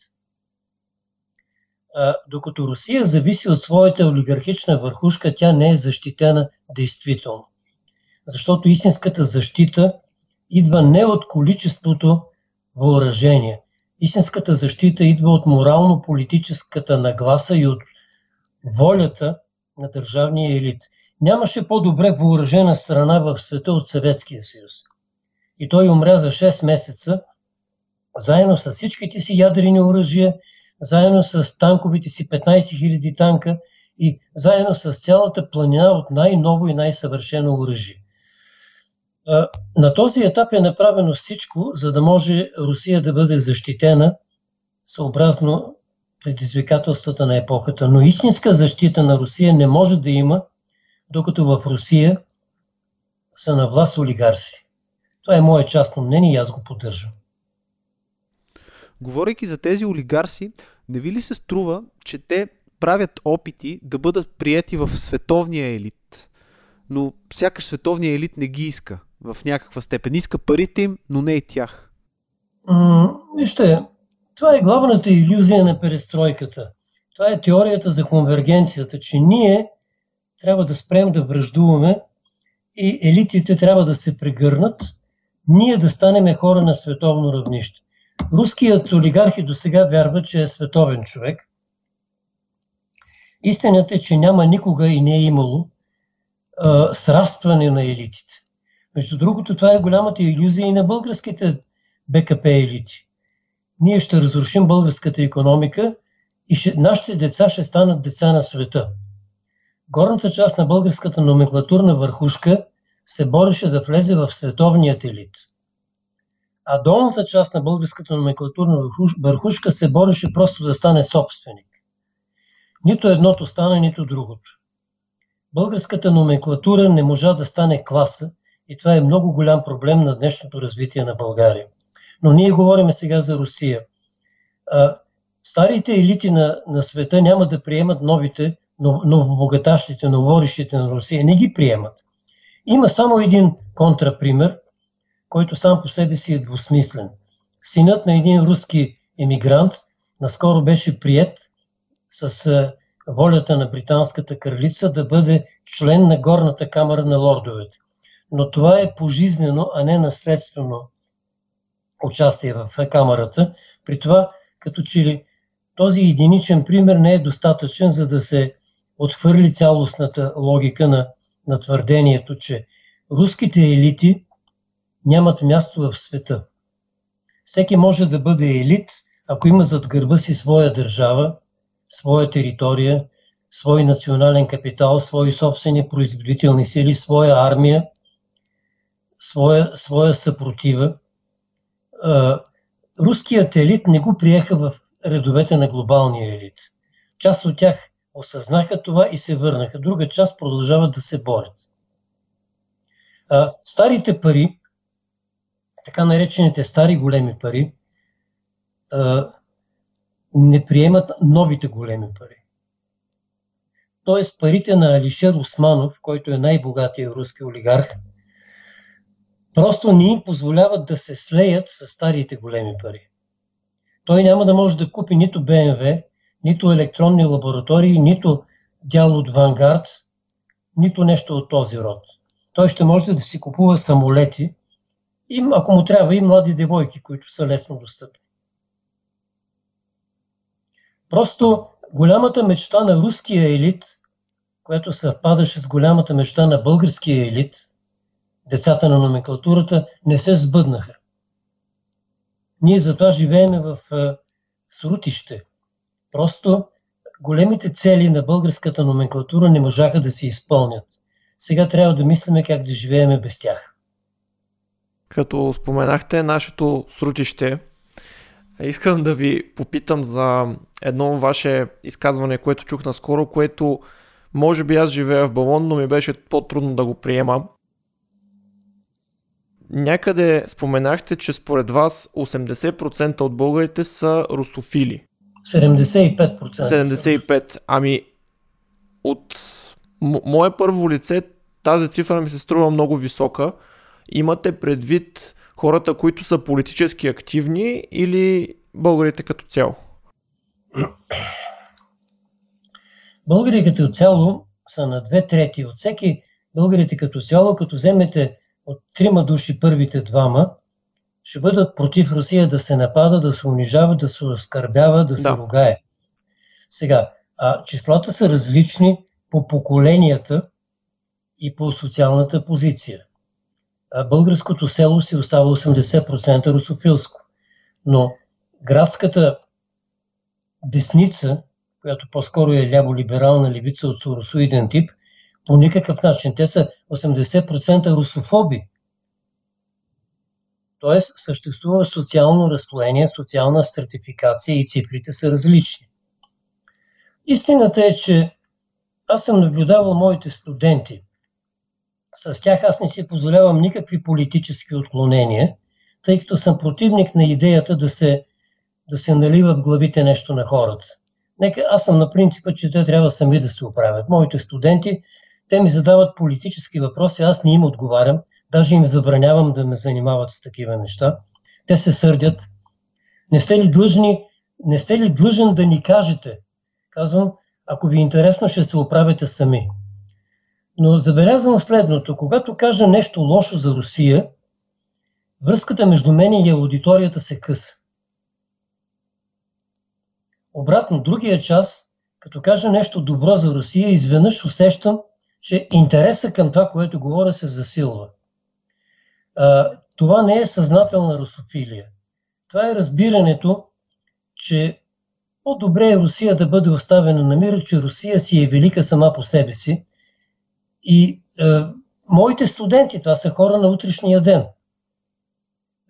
Speaker 3: А, докато Русия зависи от своята олигархична върхушка, тя не е защитена действително. Защото истинската защита идва не от количеството въоръжение. Истинската защита идва от морално-политическата нагласа и от волята на държавния елит. Нямаше по-добре въоръжена страна в света от Съветския съюз. И той умря за 6 месеца, заедно с всичките си ядрени оръжия, заедно с танковите си 15 000 танка и заедно с цялата планина от най-ново и най-съвършено оръжие. На този етап е направено всичко, за да може Русия да бъде защитена съобразно предизвикателствата на епохата. Но истинска защита на Русия не може да има, докато в Русия са на власт олигарси. Това е мое частно мнение и аз го поддържам.
Speaker 2: Говорейки за тези олигарси, не ви ли се струва, че те правят опити да бъдат прияти в световния елит? Но сякаш световния елит не ги иска в някаква степен. Иска парите им, но не и тях.
Speaker 3: вижте, това е главната иллюзия на перестройката. Това е теорията за конвергенцията, че ние трябва да спрем да връждуваме и елитите трябва да се прегърнат, ние да станем хора на световно равнище. Руският олигарх и до сега вярва, че е световен човек. Истината е, че няма никога и не е имало срастване на елитите. Между другото, това е голямата иллюзия и на българските БКП елити. Ние ще разрушим българската економика и ще, нашите деца ще станат деца на света. Горната част на българската номенклатурна върхушка се бореше да влезе в световният елит. А долната част на българската номенклатурна върхушка се бореше просто да стане собственик. Нито едното стана, нито другото. Българската номенклатура не можа да стане класа, и това е много голям проблем на днешното развитие на България. Но ние говорим сега за Русия. А, старите елити на, на света няма да приемат новите, новобогатащите, новорищите на Русия. Не ги приемат. Има само един контрапример, който сам по себе си е двусмислен. Синът на един руски емигрант наскоро беше прият с волята на британската кралица да бъде член на горната камера на лордовете но това е пожизнено, а не наследствено участие в камерата. При това, като че ли този единичен пример не е достатъчен, за да се отхвърли цялостната логика на, на твърдението, че руските елити нямат място в света. Всеки може да бъде елит, ако има зад гърба си своя държава, своя територия, свой национален капитал, свои собствени производителни сили, своя армия своя, своя съпротива. Руският елит не го приеха в редовете на глобалния елит. Част от тях осъзнаха това и се върнаха. Друга част продължават да се борят. Старите пари, така наречените стари големи пари, не приемат новите големи пари. Тоест парите на Алишер Османов, който е най-богатия руски олигарх, просто не им позволяват да се слеят с старите големи пари. Той няма да може да купи нито БМВ, нито електронни лаборатории, нито дял от Вангард, нито нещо от този род. Той ще може да си купува самолети, и, ако му трябва, и млади девойки, които са лесно достъпни. Просто голямата мечта на руския елит, която съвпадаше с голямата мечта на българския елит – децата на номенклатурата не се сбъднаха. Ние затова живееме в срутище. Просто големите цели на българската номенклатура не можаха да се изпълнят. Сега трябва да мислиме как да живееме без тях.
Speaker 1: Като споменахте нашето срутище, искам да ви попитам за едно ваше изказване, което чух наскоро, което може би аз живея в балон, но ми беше по-трудно да го приема. някъде споменахте, че според вас 80% от българите са русофили.
Speaker 3: 75%.
Speaker 1: 75%. Ами, от м- мое първо лице тази цифра ми се струва много висока. Имате предвид хората, които са политически активни или българите като цяло?
Speaker 3: Българите като цяло са на две трети. От всеки българите като цяло, като вземете от трима души първите двама, ще бъдат против Русия да се напада, да се унижава, да се оскърбява, да се да. ругае. Сега, а, числата са различни по поколенията и по социалната позиция. Българското село си остава 80% русофилско. Но градската десница, която по-скоро е ляво-либерална левица от соросоиден тип, по никакъв начин. Те са 80% русофоби. Тоест съществува социално разслоение, социална стратификация и цифрите са различни. Истината е, че аз съм наблюдавал моите студенти. С тях аз не си позволявам никакви политически отклонения, тъй като съм противник на идеята да се, да се налива в главите нещо на хората. Нека аз съм на принципа, че те трябва сами да се оправят. Моите студенти, те ми задават политически въпроси, аз не им отговарям, даже им забранявам да ме занимават с такива неща. Те се сърдят. Не сте ли длъжни, не сте ли длъжен да ни кажете? Казвам, ако ви е интересно, ще се оправите сами. Но забелязвам следното. Когато кажа нещо лошо за Русия, връзката между мен и аудиторията се къса. Обратно, другия час, като кажа нещо добро за Русия, изведнъж усещам, че интереса към това, което говоря, се засилва. А, това не е съзнателна русофилия. Това е разбирането, че по-добре е Русия да бъде оставена на мира, че Русия си е велика сама по себе си. И е, моите студенти, това са хора на утрешния ден,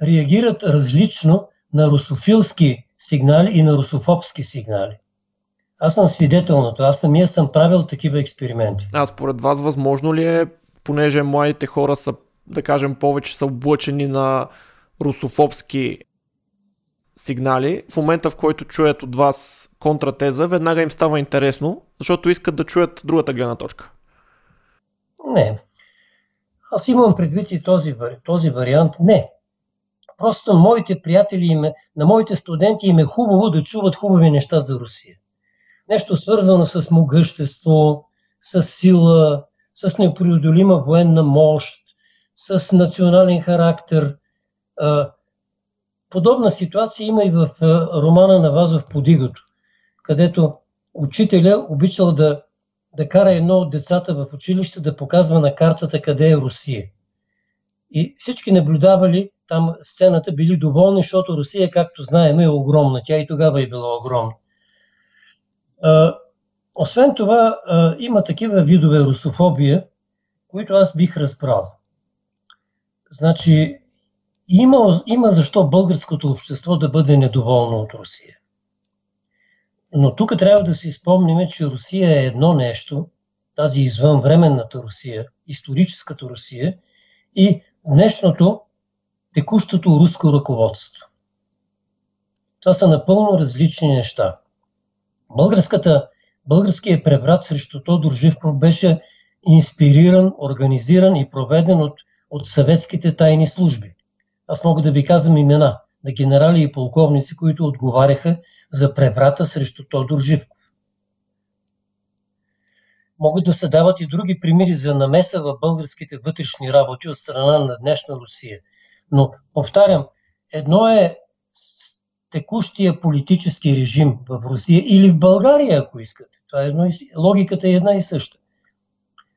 Speaker 3: реагират различно на русофилски сигнали и на русофобски сигнали. Аз съм свидетел на това. Аз самия съм правил такива експерименти.
Speaker 1: А според вас възможно ли е, понеже младите хора са, да кажем, повече са облъчени на русофобски сигнали, в момента в който чуят от вас контратеза, веднага им става интересно, защото искат да чуят другата гледна точка.
Speaker 3: Не. Аз имам предвид и този, този вариант. Не. Просто моите приятели, им е, на моите студенти им е хубаво да чуват хубави неща за Русия. Нещо свързано с могъщество, с сила, с непреодолима военна мощ, с национален характер. Подобна ситуация има и в романа на Вазов Подигото, където учителя обичал да, да кара едно от децата в училище да показва на картата къде е Русия. И всички наблюдавали там сцената, били доволни, защото Русия, както знаем, е огромна. Тя и тогава е била огромна. Освен това, има такива видове русофобия, които аз бих разбрал. Значи, има, има защо българското общество да бъде недоволно от Русия. Но тук трябва да си спомним, че Русия е едно нещо, тази извънвременната Русия, историческата Русия и днешното текущото руско ръководство. Това са напълно различни неща. Българската, българският преврат срещу Тодор Живков беше инспириран, организиран и проведен от, от съветските тайни служби. Аз мога да ви казвам имена на генерали и полковници, които отговаряха за преврата срещу Тодор Живков. Могат да се дават и други примери за намеса в българските вътрешни работи от страна на днешна Русия. Но, повтарям, едно е текущия политически режим в Русия или в България, ако искате. Това е едно и, логиката е една и съща.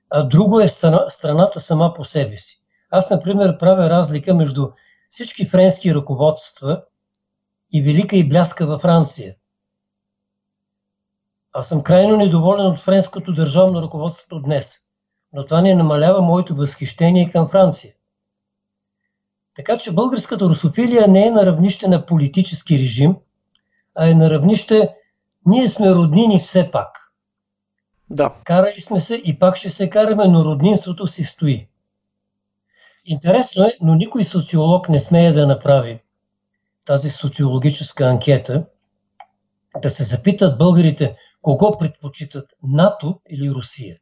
Speaker 3: А друго е страна, страната сама по себе си. Аз, например, правя разлика между всички френски ръководства и велика и бляска във Франция. Аз съм крайно недоволен от френското държавно ръководство днес, но това не намалява моето възхищение към Франция. Така че българската русофилия не е на равнище на политически режим, а е на равнище ние сме роднини все пак.
Speaker 1: Да.
Speaker 3: Карали сме се и пак ще се караме, но роднинството си стои. Интересно е, но никой социолог не смее да направи тази социологическа анкета, да се запитат българите кого предпочитат НАТО или Русия.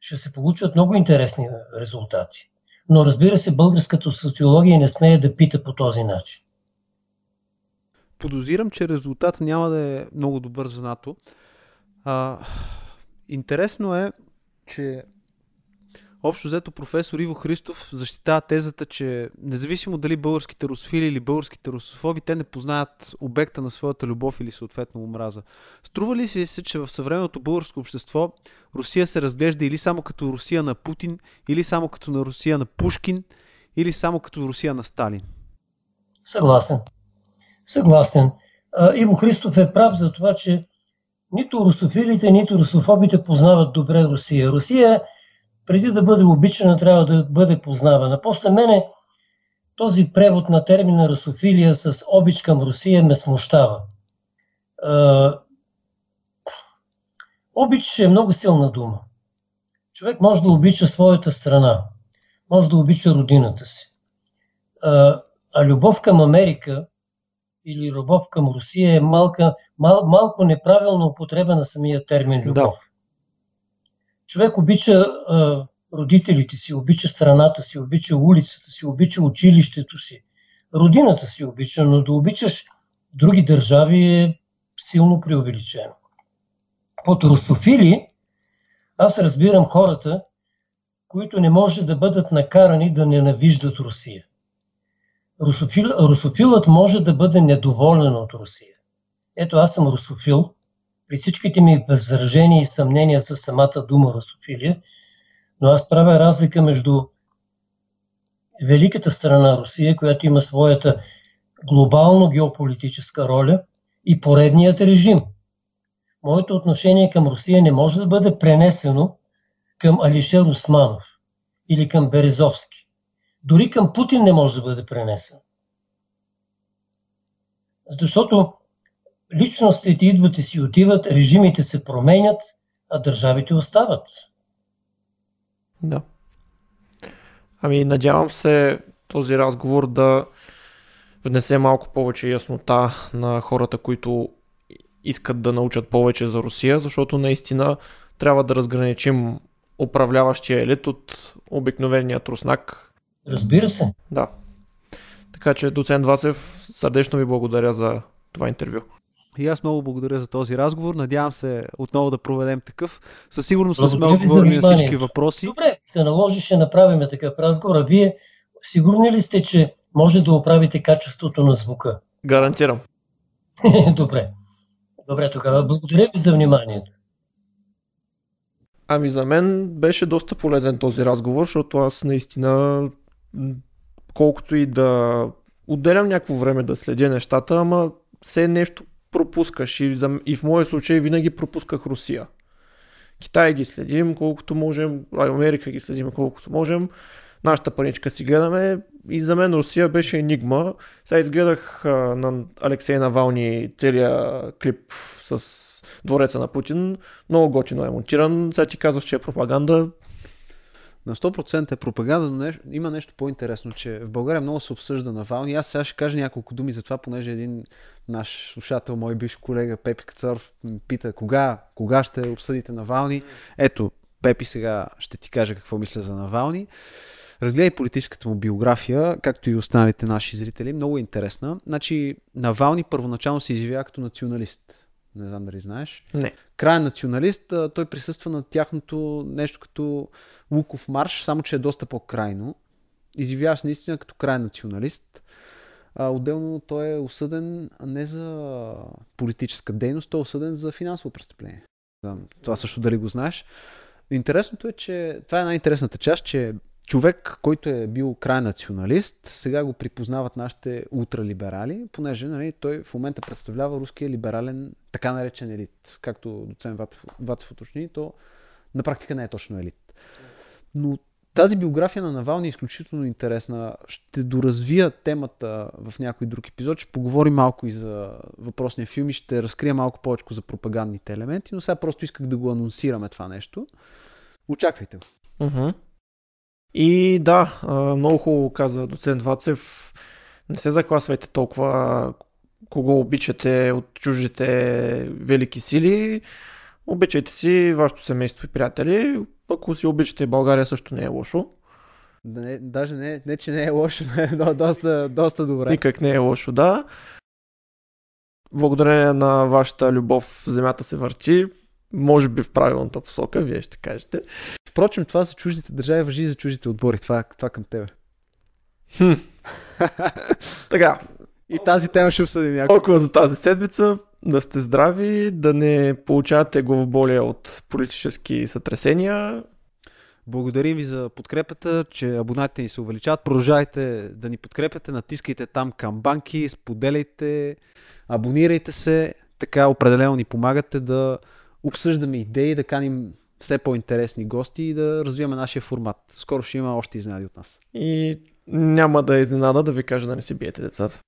Speaker 3: Ще се получат много интересни резултати. Но разбира се, българската социология не смее да пита по този начин.
Speaker 2: Подозирам, че резултатът няма да е много добър за НАТО. А, интересно е, че Общо взето професор Иво Христов защитава тезата, че независимо дали българските русофили или българските русофоби, те не познаят обекта на своята любов или съответно омраза. Струва ли си се, че в съвременното българско общество Русия се разглежда или само като Русия на Путин, или само като на Русия на Пушкин, или само като Русия на Сталин?
Speaker 3: Съгласен. Съгласен. Иво Христов е прав за това, че нито русофилите, нито русофобите познават добре Русия. Русия преди да бъде обичана, трябва да бъде познавана. После мене този превод на термина русофилия с обич към Русия ме смущава. Обич е много силна дума. Човек може да обича своята страна, може да обича родината си. А любов към Америка или любов към Русия е малка, мал, малко неправилна употреба на самия термин любов. Да. Човек обича а, родителите си, обича страната си, обича улицата си, обича училището си, родината си обича, но да обичаш други държави е силно преувеличено. Под русофили аз разбирам хората, които не може да бъдат накарани да ненавиждат Русия. Русофил, русофилът може да бъде недоволен от Русия. Ето аз съм русофил, при всичките ми възражения и съмнения с самата дума русофилия, но аз правя разлика между великата страна Русия, която има своята глобално геополитическа роля и поредният режим. Моето отношение към Русия не може да бъде пренесено към Алишер Османов или към Березовски. Дори към Путин не може да бъде пренесено. Защото личностите идват и си отиват, режимите се променят, а държавите остават.
Speaker 1: Да. Ами, надявам се този разговор да внесе малко повече яснота на хората, които искат да научат повече за Русия, защото наистина трябва да разграничим управляващия елит от обикновения руснак.
Speaker 3: Разбира се.
Speaker 1: Да. Така че, доцент Васев, сърдечно ви благодаря за това интервю.
Speaker 2: И аз много благодаря за този разговор. Надявам се отново да проведем такъв. Със сигурност сме отговорили на всички въпроси.
Speaker 3: Добре, се наложи, ще направим такъв разговор. А вие сигурни ли сте, че може да оправите качеството на звука?
Speaker 1: Гарантирам.
Speaker 3: Добре. Добре, тогава благодаря ви за вниманието.
Speaker 1: Ами за мен беше доста полезен този разговор, защото аз наистина колкото и да отделям някакво време да следя нещата, ама все нещо пропускаш. И, за, и в моя случай винаги пропусках Русия. Китай ги следим колкото можем, Америка ги следим колкото можем. Нашата паничка си гледаме и за мен Русия беше енигма. Сега изгледах а, на Алексей Навални целият клип с двореца на Путин. Много готино е монтиран. Сега ти казваш, че е пропаганда
Speaker 2: на 100% е пропаганда, но нещо, има нещо по-интересно, че в България много се обсъжда Навални. Аз сега ще кажа няколко думи за това, понеже един наш слушател, мой бивш колега Пепи Кацаров, пита кога, кога ще обсъдите Навални. Ето, Пепи сега ще ти каже какво мисля за Навални. Разгледай политическата му биография, както и останалите наши зрители. Много е интересна. Значи, Навални първоначално се изявява като националист не знам дали знаеш.
Speaker 1: Не.
Speaker 2: Крайен националист, той присъства на тяхното нещо като Луков марш, само че е доста по-крайно. Изявява се наистина като крайен националист. А, отделно той е осъден не за политическа дейност, той е осъден за финансово престъпление. Това също дали го знаеш. Интересното е, че това е най-интересната част, че човек, който е бил край националист, сега го припознават нашите ултралиберали, понеже нали, той в момента представлява руския либерален, така наречен елит. Както доцент Вацев уточни, то на практика не е точно елит. Но тази биография на Навални е изключително интересна. Ще доразвия темата в някой друг епизод. Ще поговорим малко и за въпросния филм и ще разкрия малко повече за пропагандните елементи, но сега просто исках да го анонсираме това нещо. Очаквайте го.
Speaker 1: Uh-huh. И да, много хубаво каза доцент Вацев. Не се закласвайте толкова кого обичате от чуждите велики сили. Обичайте си вашето семейство и приятели. Ако си обичате България също не е лошо.
Speaker 2: Не, даже не, не, че не е лошо, но е доста, доста добре.
Speaker 1: Никак не е лошо, да. Благодарение на вашата любов земята се върти. Може би в правилната посока, вие ще кажете.
Speaker 2: Впрочем, това за чуждите държави въжи и за чуждите отбори. Това, това към тебе.
Speaker 1: Хм. така.
Speaker 2: И тази тема ще обсъдим някакво.
Speaker 1: Толкова за тази седмица. Да сте здрави, да не получавате главоболия от политически сътресения.
Speaker 2: Благодарим ви за подкрепата, че абонатите ни се увеличават. Продължавайте да ни подкрепяте, натискайте там към банки, споделяйте, абонирайте се. Така определено ни помагате да обсъждаме идеи, да каним все по-интересни гости и да развиваме нашия формат. Скоро ще има още изненади от нас.
Speaker 1: И няма да е изненада да ви кажа да не си биете децата.